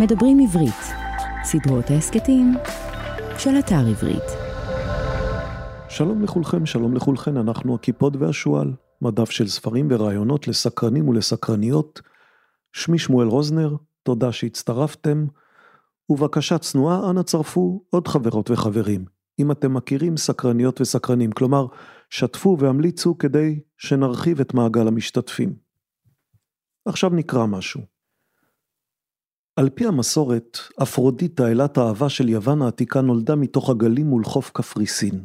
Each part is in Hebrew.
מדברים עברית, סדרות ההסכתים של אתר עברית. שלום לכולכם, שלום לכולכן, אנחנו הקיפוד והשועל, מדף של ספרים ורעיונות לסקרנים ולסקרניות. שמי שמואל רוזנר, תודה שהצטרפתם, ובקשה צנועה, אנא צרפו עוד חברות וחברים. אם אתם מכירים סקרניות וסקרנים, כלומר, שתפו והמליצו כדי שנרחיב את מעגל המשתתפים. עכשיו נקרא משהו. על פי המסורת, אפרודיטה, אלת האהבה של יוון העתיקה, נולדה מתוך הגלים מול חוף קפריסין.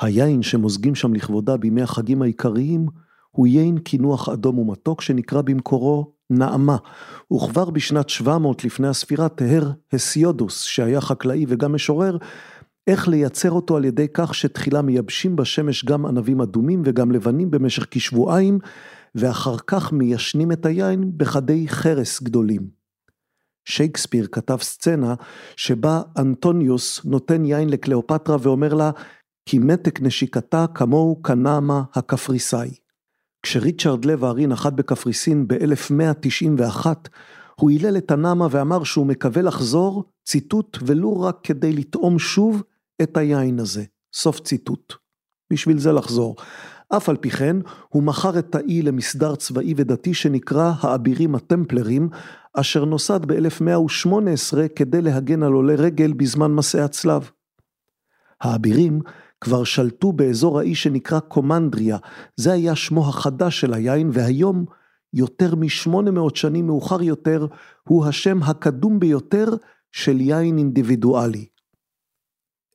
היין שמוזגים שם לכבודה בימי החגים העיקריים, הוא יין קינוח אדום ומתוק שנקרא במקורו נעמה, וכבר בשנת 700 לפני הספירה תיאר הסיודוס, שהיה חקלאי וגם משורר, איך לייצר אותו על ידי כך שתחילה מייבשים בשמש גם ענבים אדומים וגם לבנים במשך כשבועיים, ואחר כך מיישנים את היין בחדי חרס גדולים. שייקספיר כתב סצנה שבה אנטוניוס נותן יין לקליאופטרה ואומר לה כי מתק נשיקתה כמוהו כנעמה הקפריסאי. כשריצ'רד לב הארי נחת בקפריסין ב-1191, הוא הילל את הנעמה ואמר שהוא מקווה לחזור, ציטוט, ולו רק כדי לטעום שוב את היין הזה. סוף ציטוט. בשביל זה לחזור. אף על פי כן, הוא מכר את האי למסדר צבאי ודתי שנקרא האבירים הטמפלרים, אשר נוסד ב-1118 כדי להגן על עולי רגל בזמן מסעי הצלב. האבירים כבר שלטו באזור האי שנקרא קומנדריה, זה היה שמו החדש של היין, והיום, יותר מ-800 שנים מאוחר יותר, הוא השם הקדום ביותר של יין אינדיבידואלי.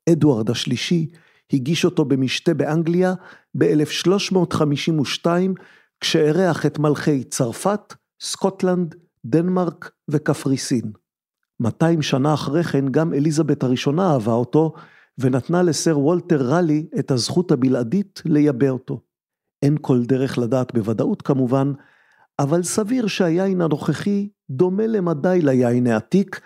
אדוארד השלישי הגיש אותו במשתה באנגליה ב-1352, כשאירח את מלכי צרפת, סקוטלנד, דנמרק וקפריסין. 200 שנה אחרי כן גם אליזבת הראשונה אהבה אותו, ונתנה לסר וולטר ראלי את הזכות הבלעדית לייבא אותו. אין כל דרך לדעת בוודאות כמובן, אבל סביר שהיין הנוכחי דומה למדי ליין העתיק,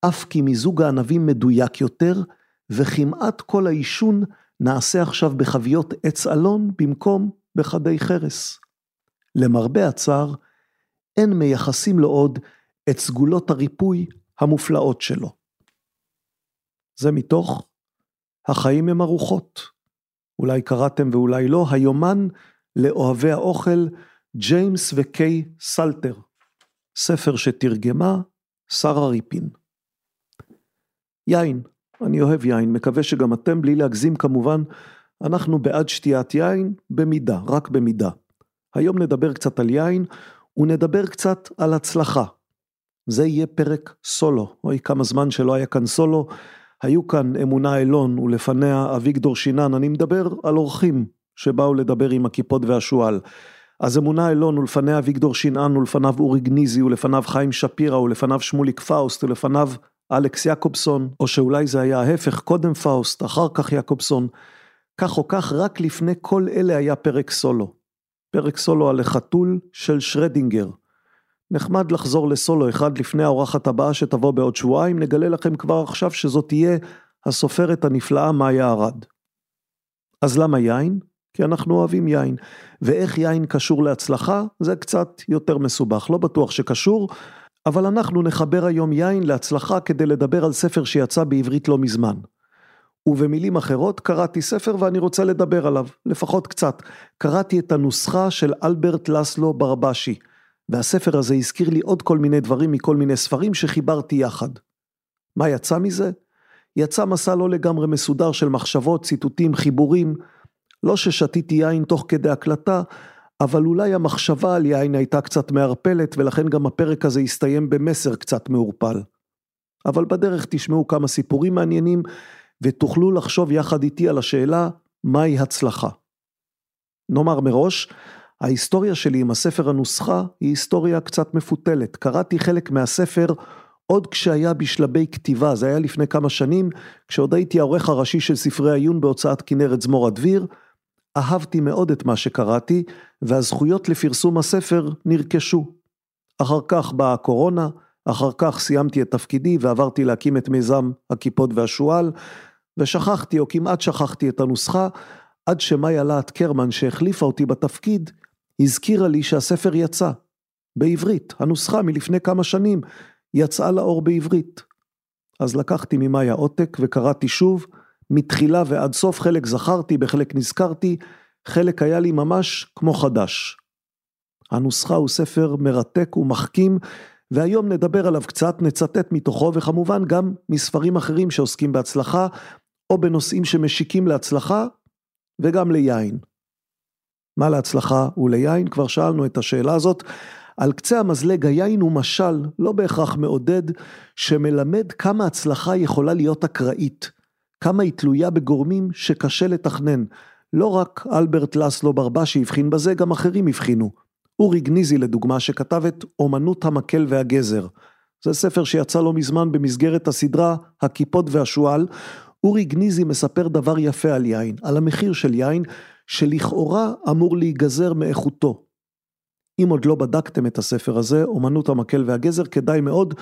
אף כי מיזוג הענבים מדויק יותר, וכמעט כל העישון נעשה עכשיו בחביות עץ אלון במקום בחדי חרס. למרבה הצער, אין מייחסים לו עוד את סגולות הריפוי המופלאות שלו. זה מתוך החיים הם ארוחות. אולי קראתם ואולי לא, היומן לאוהבי האוכל, ג'יימס וקיי סלטר. ספר שתרגמה שרה ריפין. יין, אני אוהב יין, מקווה שגם אתם, בלי להגזים כמובן, אנחנו בעד שתיית יין במידה, רק במידה. היום נדבר קצת על יין, ונדבר קצת על הצלחה. זה יהיה פרק סולו, אוי כמה זמן שלא היה כאן סולו, היו כאן אמונה אילון ולפניה אביגדור שינן, אני מדבר על אורחים שבאו לדבר עם הקיפוד והשועל. אז אמונה אילון ולפניה אביגדור שינן ולפניו אורי גניזי ולפניו חיים שפירא ולפניו שמוליק פאוסט ולפניו אלכס יעקובסון, או שאולי זה היה ההפך, קודם פאוסט, אחר כך יעקובסון. כך או כך, רק לפני כל אלה היה פרק סולו. פרק סולו על החתול של שרדינגר. נחמד לחזור לסולו אחד לפני האורחת הבאה שתבוא בעוד שבועיים, נגלה לכם כבר עכשיו שזאת תהיה הסופרת הנפלאה מאיה ארד. אז למה יין? כי אנחנו אוהבים יין. ואיך יין קשור להצלחה? זה קצת יותר מסובך. לא בטוח שקשור, אבל אנחנו נחבר היום יין להצלחה כדי לדבר על ספר שיצא בעברית לא מזמן. ובמילים אחרות, קראתי ספר ואני רוצה לדבר עליו, לפחות קצת. קראתי את הנוסחה של אלברט לסלו ברבשי, והספר הזה הזכיר לי עוד כל מיני דברים מכל מיני ספרים שחיברתי יחד. מה יצא מזה? יצא מסע לא לגמרי מסודר של מחשבות, ציטוטים, חיבורים. לא ששתיתי יין תוך כדי הקלטה, אבל אולי המחשבה על יין הייתה קצת מערפלת, ולכן גם הפרק הזה הסתיים במסר קצת מעורפל. אבל בדרך תשמעו כמה סיפורים מעניינים, ותוכלו לחשוב יחד איתי על השאלה, מהי הצלחה. נאמר מראש, ההיסטוריה שלי עם הספר הנוסחה היא היסטוריה קצת מפותלת. קראתי חלק מהספר עוד כשהיה בשלבי כתיבה, זה היה לפני כמה שנים, כשעוד הייתי העורך הראשי של ספרי עיון בהוצאת כנרת זמור הדביר, אהבתי מאוד את מה שקראתי, והזכויות לפרסום הספר נרכשו. אחר כך באה הקורונה, אחר כך סיימתי את תפקידי ועברתי להקים את מיזם הקיפוד והשועל, ושכחתי או כמעט שכחתי את הנוסחה, עד שמאיה להט קרמן שהחליפה אותי בתפקיד, הזכירה לי שהספר יצא, בעברית, הנוסחה מלפני כמה שנים, יצאה לאור בעברית. אז לקחתי ממאיה עותק וקראתי שוב, מתחילה ועד סוף, חלק זכרתי, בחלק נזכרתי, חלק היה לי ממש כמו חדש. הנוסחה הוא ספר מרתק ומחכים, והיום נדבר עליו קצת, נצטט מתוכו, וכמובן גם מספרים אחרים שעוסקים בהצלחה, או בנושאים שמשיקים להצלחה, וגם ליין. מה להצלחה וליין? כבר שאלנו את השאלה הזאת. על קצה המזלג היין הוא משל, לא בהכרח מעודד, שמלמד כמה הצלחה יכולה להיות אקראית, כמה היא תלויה בגורמים שקשה לתכנן. לא רק אלברט לסלו ברבה שהבחין בזה, גם אחרים הבחינו. אורי גניזי לדוגמה, שכתב את אומנות המקל והגזר. זה ספר שיצא לא מזמן במסגרת הסדרה הכיפות והשועל. אורי גניזי מספר דבר יפה על יין, על המחיר של יין, שלכאורה אמור להיגזר מאיכותו. אם עוד לא בדקתם את הספר הזה, אומנות המקל והגזר, כדאי מאוד,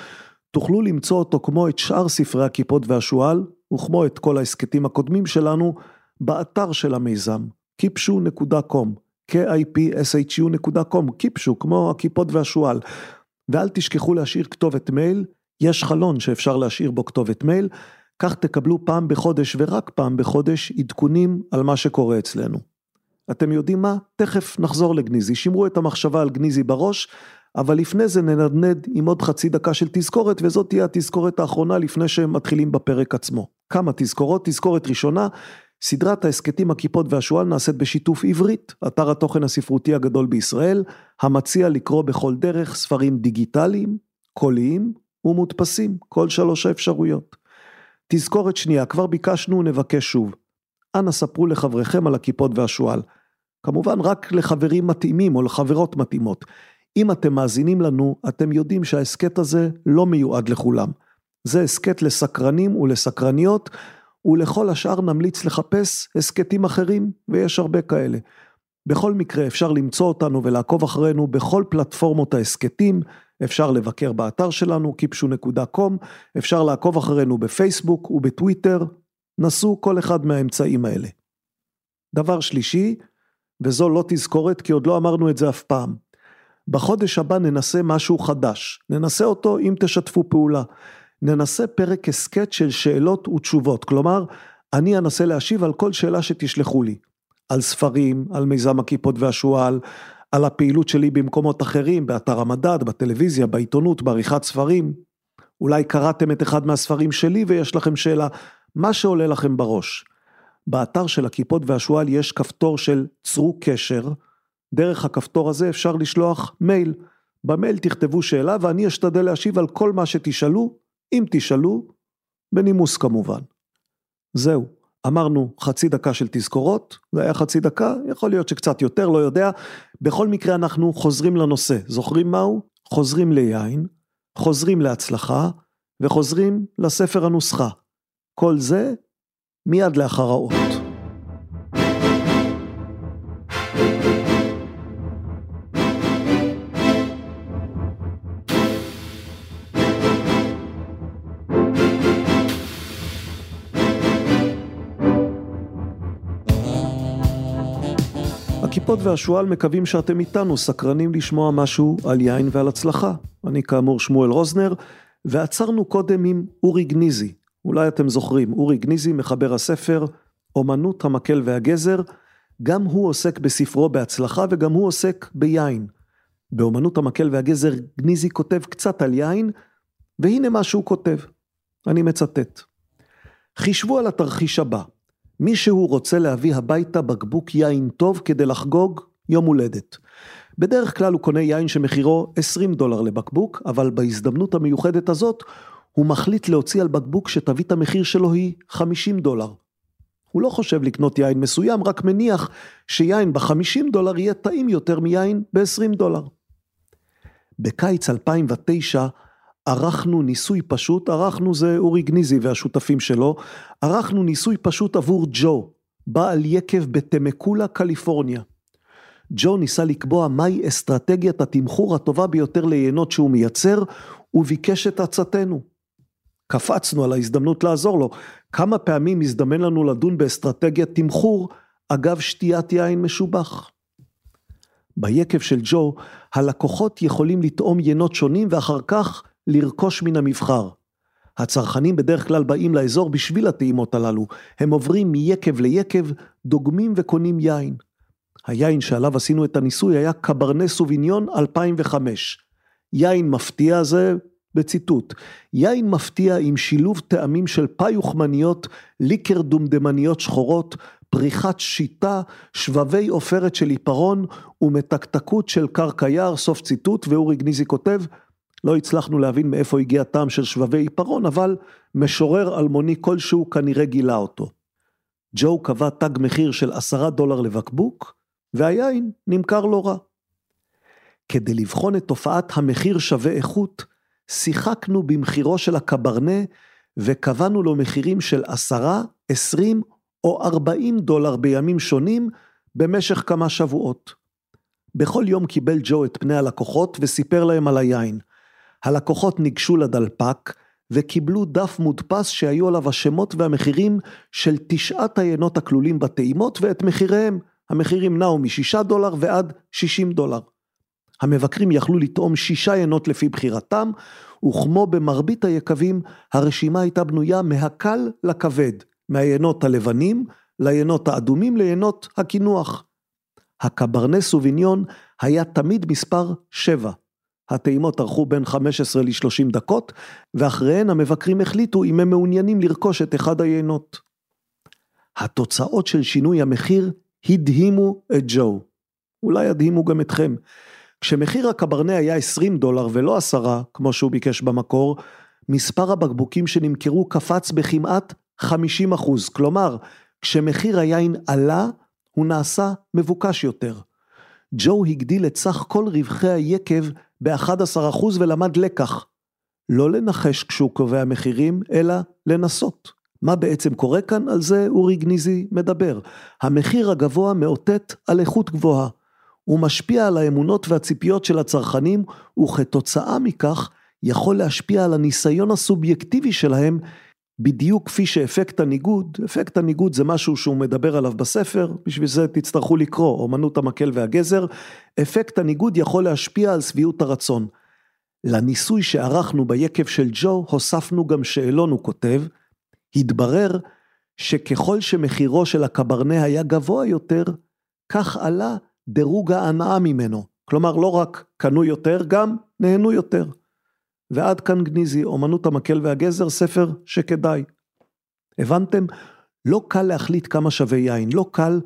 תוכלו למצוא אותו כמו את שאר ספרי הכיפות והשועל, וכמו את כל ההסכתים הקודמים שלנו, באתר של המיזם, kipshu.com, kipshu.com, קיפשו, כמו הכיפות והשועל. ואל תשכחו להשאיר כתובת מייל, יש חלון שאפשר להשאיר בו כתובת מייל, כך תקבלו פעם בחודש ורק פעם בחודש עדכונים על מה שקורה אצלנו. אתם יודעים מה? תכף נחזור לגניזי, שמרו את המחשבה על גניזי בראש, אבל לפני זה ננדנד עם עוד חצי דקה של תזכורת, וזאת תהיה התזכורת האחרונה לפני שהם מתחילים בפרק עצמו. כמה תזכורות, תזכורת ראשונה, סדרת ההסכתים הכיפות והשועל נעשית בשיתוף עברית, אתר התוכן הספרותי הגדול בישראל, המציע לקרוא בכל דרך ספרים דיגיטליים, קוליים ומודפסים, כל שלוש האפשרויות. תזכורת שנייה, כבר ביקשנו, נבקש שוב. אנא ספרו לחבריכם על הכיפות והשועל. כמובן רק לחברים מתאימים או לחברות מתאימות. אם אתם מאזינים לנו, אתם יודעים שההסכת הזה לא מיועד לכולם. זה הסכת לסקרנים ולסקרניות, ולכל השאר נמליץ לחפש הסכתים אחרים, ויש הרבה כאלה. בכל מקרה אפשר למצוא אותנו ולעקוב אחרינו בכל פלטפורמות ההסכתים, אפשר לבקר באתר שלנו, kipshu.com, אפשר לעקוב אחרינו בפייסבוק ובטוויטר, נסו כל אחד מהאמצעים האלה. דבר שלישי, וזו לא תזכורת כי עוד לא אמרנו את זה אף פעם. בחודש הבא ננסה משהו חדש, ננסה אותו אם תשתפו פעולה. ננסה פרק הסכת של שאלות ותשובות, כלומר, אני אנסה להשיב על כל שאלה שתשלחו לי. על ספרים, על מיזם הכיפות והשועל, על הפעילות שלי במקומות אחרים, באתר המדד, בטלוויזיה, בעיתונות, בעריכת ספרים. אולי קראתם את אחד מהספרים שלי ויש לכם שאלה, מה שעולה לכם בראש. באתר של הכיפות והשועל יש כפתור של צרו קשר, דרך הכפתור הזה אפשר לשלוח מייל. במייל תכתבו שאלה ואני אשתדל להשיב על כל מה שתשאלו, אם תשאלו, בנימוס כמובן. זהו, אמרנו חצי דקה של תזכורות, זה היה חצי דקה, יכול להיות שקצת יותר, לא יודע. בכל מקרה אנחנו חוזרים לנושא, זוכרים מהו? חוזרים ליין, חוזרים להצלחה, וחוזרים לספר הנוסחה. כל זה מיד לאחר האות. הכיפות והשועל מקווים שאתם איתנו, סקרנים לשמוע משהו על יין ועל הצלחה. אני כאמור שמואל רוזנר, ועצרנו קודם עם אורי גניזי, אולי אתם זוכרים, אורי גניזי, מחבר הספר אומנות המקל והגזר, גם הוא עוסק בספרו בהצלחה וגם הוא עוסק ביין. באומנות המקל והגזר גניזי כותב קצת על יין, והנה מה שהוא כותב, אני מצטט. חישבו על התרחיש הבא, מישהו רוצה להביא הביתה בקבוק יין טוב כדי לחגוג יום הולדת. בדרך כלל הוא קונה יין שמחירו 20 דולר לבקבוק, אבל בהזדמנות המיוחדת הזאת הוא מחליט להוציא על בקבוק שתווית המחיר שלו היא 50 דולר. הוא לא חושב לקנות יין מסוים, רק מניח שיין ב-50 דולר יהיה טעים יותר מיין ב-20 דולר. בקיץ 2009 ערכנו ניסוי פשוט, ערכנו זה אורי גניזי והשותפים שלו, ערכנו ניסוי פשוט עבור ג'ו, בעל יקב בתמקולה, קליפורניה. ג'ו ניסה לקבוע מהי אסטרטגיית התמחור הטובה ביותר ליינות שהוא מייצר, וביקש את עצתנו. קפצנו על ההזדמנות לעזור לו. כמה פעמים הזדמן לנו לדון באסטרטגיית תמחור אגב שתיית יין משובח. ביקב של ג'ו, הלקוחות יכולים לטעום ינות שונים ואחר כך לרכוש מן המבחר. הצרכנים בדרך כלל באים לאזור בשביל הטעימות הללו, הם עוברים מיקב ליקב, דוגמים וקונים יין. היין שעליו עשינו את הניסוי היה קברנה סוביניון 2005. יין מפתיע זה בציטוט, יין מפתיע עם שילוב טעמים של פאי וחמניות, ליקר דומדמניות שחורות, פריחת שיטה, שבבי עופרת של עיפרון ומתקתקות של קרקע יער, סוף ציטוט, ואורי גניזי כותב, לא הצלחנו להבין מאיפה הגיע טעם של שבבי עיפרון, אבל משורר אלמוני כלשהו כנראה גילה אותו. ג'ו קבע תג מחיר של עשרה דולר לבקבוק, והיין נמכר לא רע. כדי לבחון את תופעת המחיר שווה איכות, שיחקנו במחירו של הקברנה וקבענו לו מחירים של עשרה, עשרים או ארבעים דולר בימים שונים במשך כמה שבועות. בכל יום קיבל ג'ו את פני הלקוחות וסיפר להם על היין. הלקוחות ניגשו לדלפק וקיבלו דף מודפס שהיו עליו השמות והמחירים של תשעת היינות הכלולים בטעימות ואת מחיריהם. המחירים נעו משישה דולר ועד שישים דולר. המבקרים יכלו לטעום שישה ינות לפי בחירתם, וכמו במרבית היקבים, הרשימה הייתה בנויה מהקל לכבד, מהיינות הלבנים, ליינות האדומים, ליינות הקינוח. הקברנה סוביניון היה תמיד מספר 7. הטעימות ארכו בין 15 ל-30 דקות, ואחריהן המבקרים החליטו אם הם מעוניינים לרכוש את אחד היינות. התוצאות של שינוי המחיר הדהימו את ג'ו. אולי ידהימו גם אתכם. כשמחיר הקברנה היה 20 דולר ולא עשרה, כמו שהוא ביקש במקור, מספר הבקבוקים שנמכרו קפץ בכמעט 50 אחוז. כלומר, כשמחיר היין עלה, הוא נעשה מבוקש יותר. ג'ו הגדיל את סך כל רווחי היקב ב-11 אחוז ולמד לקח. לא לנחש כשהוא קובע מחירים, אלא לנסות. מה בעצם קורה כאן? על זה אורי גניזי מדבר. המחיר הגבוה מאותת על איכות גבוהה. הוא משפיע על האמונות והציפיות של הצרכנים, וכתוצאה מכך יכול להשפיע על הניסיון הסובייקטיבי שלהם, בדיוק כפי שאפקט הניגוד, אפקט הניגוד זה משהו שהוא מדבר עליו בספר, בשביל זה תצטרכו לקרוא, אומנות המקל והגזר, אפקט הניגוד יכול להשפיע על שביעות הרצון. לניסוי שערכנו ביקב של ג'ו, הוספנו גם שאלון, הוא כותב, התברר שככל שמחירו של הקברנה היה גבוה יותר, כך עלה דירוג ההנאה ממנו. כלומר, לא רק קנו יותר, גם נהנו יותר. ועד כאן גניזי, אומנות המקל והגזר, ספר שכדאי. הבנתם? לא קל להחליט כמה שווה יין, לא קל,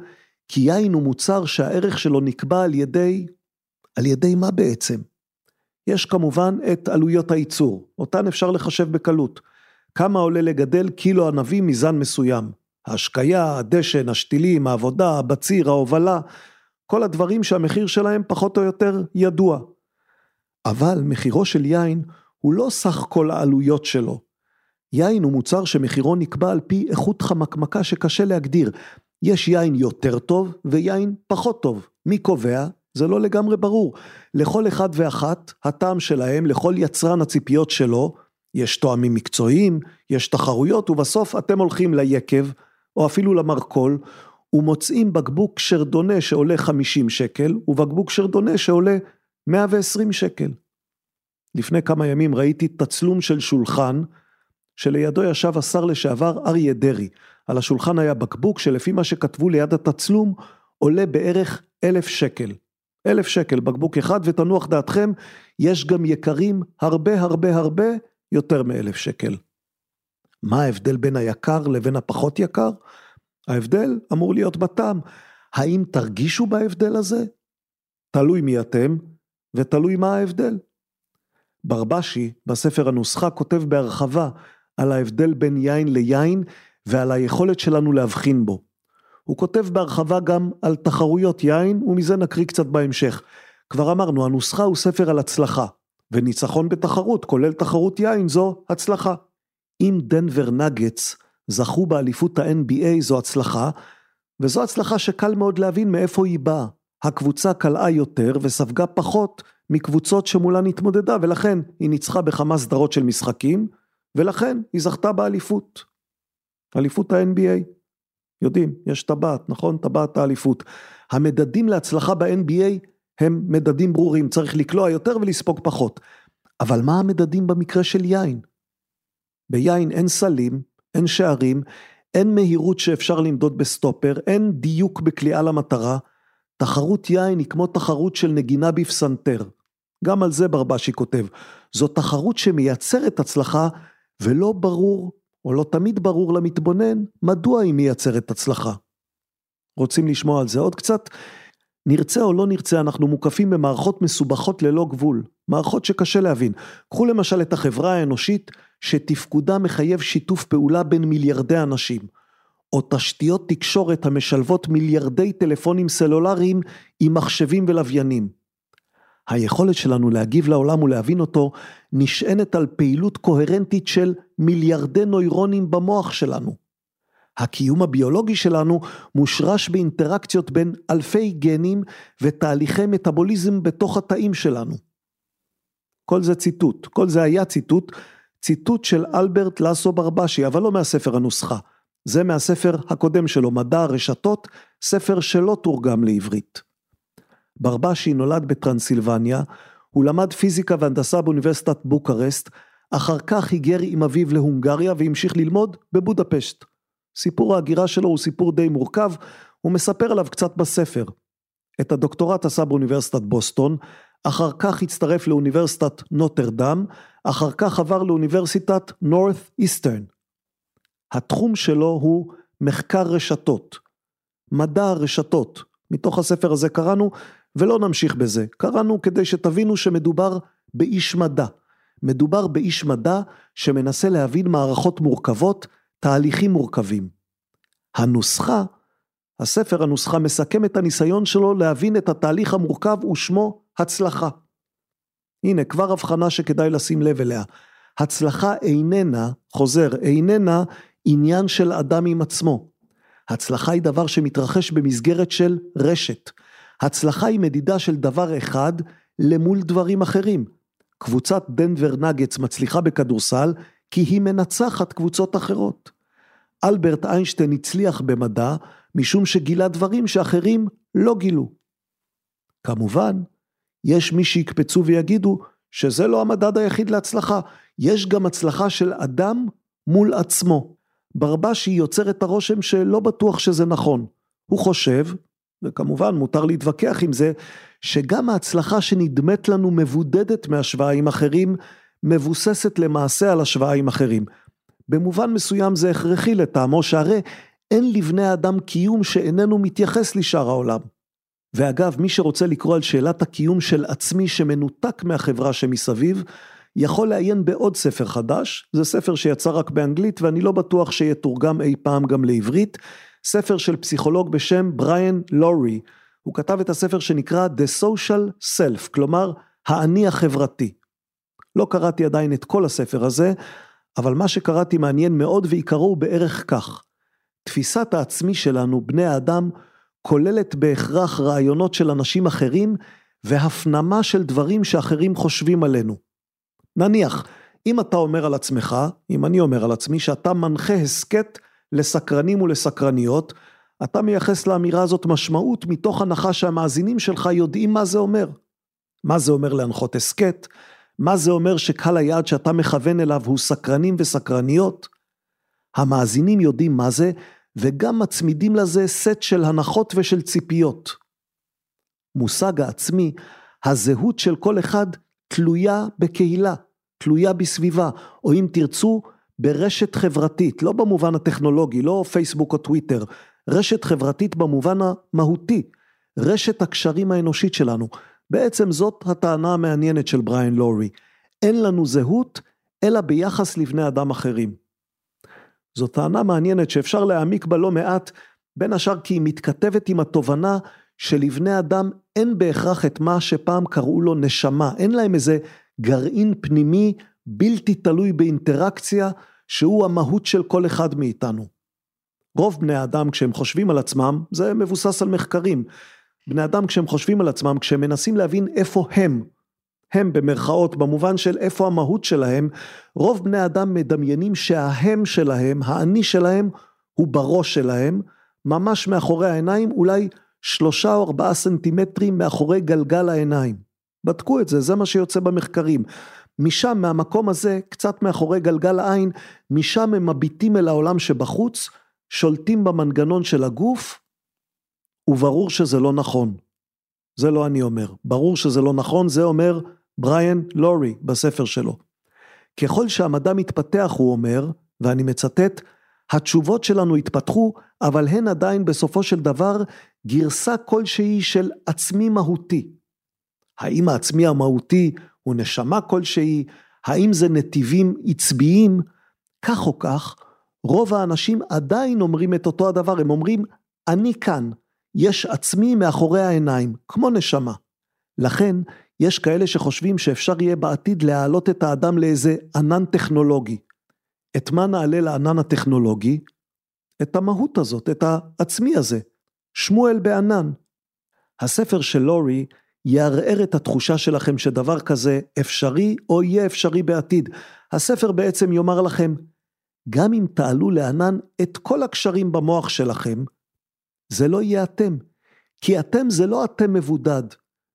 כי יין הוא מוצר שהערך שלו נקבע על ידי, על ידי מה בעצם? יש כמובן את עלויות הייצור, אותן אפשר לחשב בקלות. כמה עולה לגדל קילו ענבים מזן מסוים. ההשקיה, הדשן, השתילים, העבודה, הבציר, ההובלה, כל הדברים שהמחיר שלהם פחות או יותר ידוע. אבל מחירו של יין הוא לא סך כל העלויות שלו. יין הוא מוצר שמחירו נקבע על פי איכות חמקמקה שקשה להגדיר. יש יין יותר טוב ויין פחות טוב. מי קובע? זה לא לגמרי ברור. לכל אחד ואחת, הטעם שלהם, לכל יצרן הציפיות שלו, יש תואמים מקצועיים, יש תחרויות, ובסוף אתם הולכים ליקב, או אפילו למרכול, ומוצאים בקבוק שרדונה שעולה 50 שקל, ובקבוק שרדונה שעולה 120 שקל. לפני כמה ימים ראיתי תצלום של שולחן, שלידו ישב השר לשעבר אריה דרעי. על השולחן היה בקבוק שלפי מה שכתבו ליד התצלום, עולה בערך אלף שקל. אלף שקל בקבוק אחד, ותנוח דעתכם, יש גם יקרים הרבה הרבה הרבה יותר מאלף שקל. מה ההבדל בין היקר לבין הפחות יקר? ההבדל אמור להיות בטעם. האם תרגישו בהבדל הזה? תלוי מי אתם, ותלוי מה ההבדל. ברבשי, בספר הנוסחה, כותב בהרחבה על ההבדל בין יין ליין ועל היכולת שלנו להבחין בו. הוא כותב בהרחבה גם על תחרויות יין, ומזה נקריא קצת בהמשך. כבר אמרנו, הנוסחה הוא ספר על הצלחה, וניצחון בתחרות, כולל תחרות יין, זו הצלחה. אם דנבר נגץ זכו באליפות ה-NBA זו הצלחה, וזו הצלחה שקל מאוד להבין מאיפה היא באה. הקבוצה קלעה יותר וספגה פחות מקבוצות שמולן התמודדה, ולכן היא ניצחה בכמה סדרות של משחקים, ולכן היא זכתה באליפות. אליפות ה-NBA. יודעים, יש טבעת, נכון? טבעת האליפות. המדדים להצלחה ב-NBA הם מדדים ברורים, צריך לקלוע יותר ולספוג פחות. אבל מה המדדים במקרה של יין? ביין אין סלים, אין שערים, אין מהירות שאפשר למדוד בסטופר, אין דיוק בקליעה למטרה. תחרות יין היא כמו תחרות של נגינה בפסנתר. גם על זה ברבשי כותב. זו תחרות שמייצרת הצלחה, ולא ברור, או לא תמיד ברור למתבונן, מדוע היא מייצרת הצלחה. רוצים לשמוע על זה עוד קצת? נרצה או לא נרצה, אנחנו מוקפים במערכות מסובכות ללא גבול, מערכות שקשה להבין. קחו למשל את החברה האנושית, שתפקודה מחייב שיתוף פעולה בין מיליארדי אנשים, או תשתיות תקשורת המשלבות מיליארדי טלפונים סלולריים עם מחשבים ולוויינים. היכולת שלנו להגיב לעולם ולהבין אותו נשענת על פעילות קוהרנטית של מיליארדי נוירונים במוח שלנו. הקיום הביולוגי שלנו מושרש באינטראקציות בין אלפי גנים ותהליכי מטאבוליזם בתוך התאים שלנו. כל זה ציטוט, כל זה היה ציטוט, ציטוט של אלברט לסו ברבשי, אבל לא מהספר הנוסחה. זה מהספר הקודם שלו, מדע הרשתות, ספר שלא תורגם לעברית. ברבשי נולד בטרנסילבניה, הוא למד פיזיקה והנדסה באוניברסיטת בוקרסט, אחר כך היגר עם אביו להונגריה והמשיך ללמוד בבודפשט. סיפור ההגירה שלו הוא סיפור די מורכב, הוא מספר עליו קצת בספר. את הדוקטורט עשה באוניברסיטת בוסטון, אחר כך הצטרף לאוניברסיטת נוטרדם, אחר כך עבר לאוניברסיטת נורת איסטרן. התחום שלו הוא מחקר רשתות, מדע הרשתות. מתוך הספר הזה קראנו, ולא נמשיך בזה, קראנו כדי שתבינו שמדובר באיש מדע. מדובר באיש מדע שמנסה להבין מערכות מורכבות תהליכים מורכבים. הנוסחה, הספר הנוסחה מסכם את הניסיון שלו להבין את התהליך המורכב ושמו הצלחה. הנה כבר הבחנה שכדאי לשים לב אליה. הצלחה איננה, חוזר, איננה עניין של אדם עם עצמו. הצלחה היא דבר שמתרחש במסגרת של רשת. הצלחה היא מדידה של דבר אחד למול דברים אחרים. קבוצת דנבר נגץ מצליחה בכדורסל כי היא מנצחת קבוצות אחרות. אלברט איינשטיין הצליח במדע משום שגילה דברים שאחרים לא גילו. כמובן, יש מי שיקפצו ויגידו שזה לא המדד היחיד להצלחה, יש גם הצלחה של אדם מול עצמו. ברבשי יוצר את הרושם שלא בטוח שזה נכון. הוא חושב, וכמובן מותר להתווכח עם זה, שגם ההצלחה שנדמת לנו מבודדת מהשוואה עם אחרים, מבוססת למעשה על השוואה עם אחרים. במובן מסוים זה הכרחי לטעמו, שהרי אין לבני האדם קיום שאיננו מתייחס לשאר העולם. ואגב, מי שרוצה לקרוא על שאלת הקיום של עצמי שמנותק מהחברה שמסביב, יכול לעיין בעוד ספר חדש, זה ספר שיצא רק באנגלית ואני לא בטוח שיתורגם אי פעם גם לעברית, ספר של פסיכולוג בשם בריאן לורי, הוא כתב את הספר שנקרא The Social Self, כלומר האני החברתי. לא קראתי עדיין את כל הספר הזה, אבל מה שקראתי מעניין מאוד ועיקרו הוא בערך כך. תפיסת העצמי שלנו, בני האדם, כוללת בהכרח רעיונות של אנשים אחרים והפנמה של דברים שאחרים חושבים עלינו. נניח, אם אתה אומר על עצמך, אם אני אומר על עצמי, שאתה מנחה הסכת לסקרנים ולסקרניות, אתה מייחס לאמירה הזאת משמעות מתוך הנחה שהמאזינים שלך יודעים מה זה אומר. מה זה אומר להנחות הסכת? מה זה אומר שקהל היעד שאתה מכוון אליו הוא סקרנים וסקרניות? המאזינים יודעים מה זה, וגם מצמידים לזה סט של הנחות ושל ציפיות. מושג העצמי, הזהות של כל אחד תלויה בקהילה, תלויה בסביבה, או אם תרצו, ברשת חברתית, לא במובן הטכנולוגי, לא פייסבוק או טוויטר, רשת חברתית במובן המהותי, רשת הקשרים האנושית שלנו. בעצם זאת הטענה המעניינת של בריין לורי. אין לנו זהות, אלא ביחס לבני אדם אחרים. זו טענה מעניינת שאפשר להעמיק בה לא מעט, בין השאר כי היא מתכתבת עם התובנה שלבני אדם אין בהכרח את מה שפעם קראו לו נשמה, אין להם איזה גרעין פנימי בלתי תלוי באינטראקציה, שהוא המהות של כל אחד מאיתנו. רוב בני האדם כשהם חושבים על עצמם, זה מבוסס על מחקרים. בני אדם כשהם חושבים על עצמם, כשהם מנסים להבין איפה הם, הם במרכאות, במובן של איפה המהות שלהם, רוב בני אדם מדמיינים שההם שלהם, האני שלהם, הוא בראש שלהם, ממש מאחורי העיניים, אולי שלושה או ארבעה סנטימטרים מאחורי גלגל העיניים. בדקו את זה, זה מה שיוצא במחקרים. משם, מהמקום הזה, קצת מאחורי גלגל העין, משם הם מביטים אל העולם שבחוץ, שולטים במנגנון של הגוף, וברור שזה לא נכון. זה לא אני אומר. ברור שזה לא נכון, זה אומר בריאן לורי בספר שלו. ככל שהמדע מתפתח, הוא אומר, ואני מצטט, התשובות שלנו התפתחו, אבל הן עדיין בסופו של דבר גרסה כלשהי של עצמי מהותי. האם העצמי המהותי הוא נשמה כלשהי? האם זה נתיבים עצביים? כך או כך, רוב האנשים עדיין אומרים את אותו הדבר, הם אומרים, אני כאן, יש עצמי מאחורי העיניים, כמו נשמה. לכן, יש כאלה שחושבים שאפשר יהיה בעתיד להעלות את האדם לאיזה ענן טכנולוגי. את מה נעלה לענן הטכנולוגי? את המהות הזאת, את העצמי הזה. שמואל בענן. הספר של לורי יערער את התחושה שלכם שדבר כזה אפשרי או יהיה אפשרי בעתיד. הספר בעצם יאמר לכם, גם אם תעלו לענן את כל הקשרים במוח שלכם, זה לא יהיה אתם. כי אתם זה לא אתם מבודד,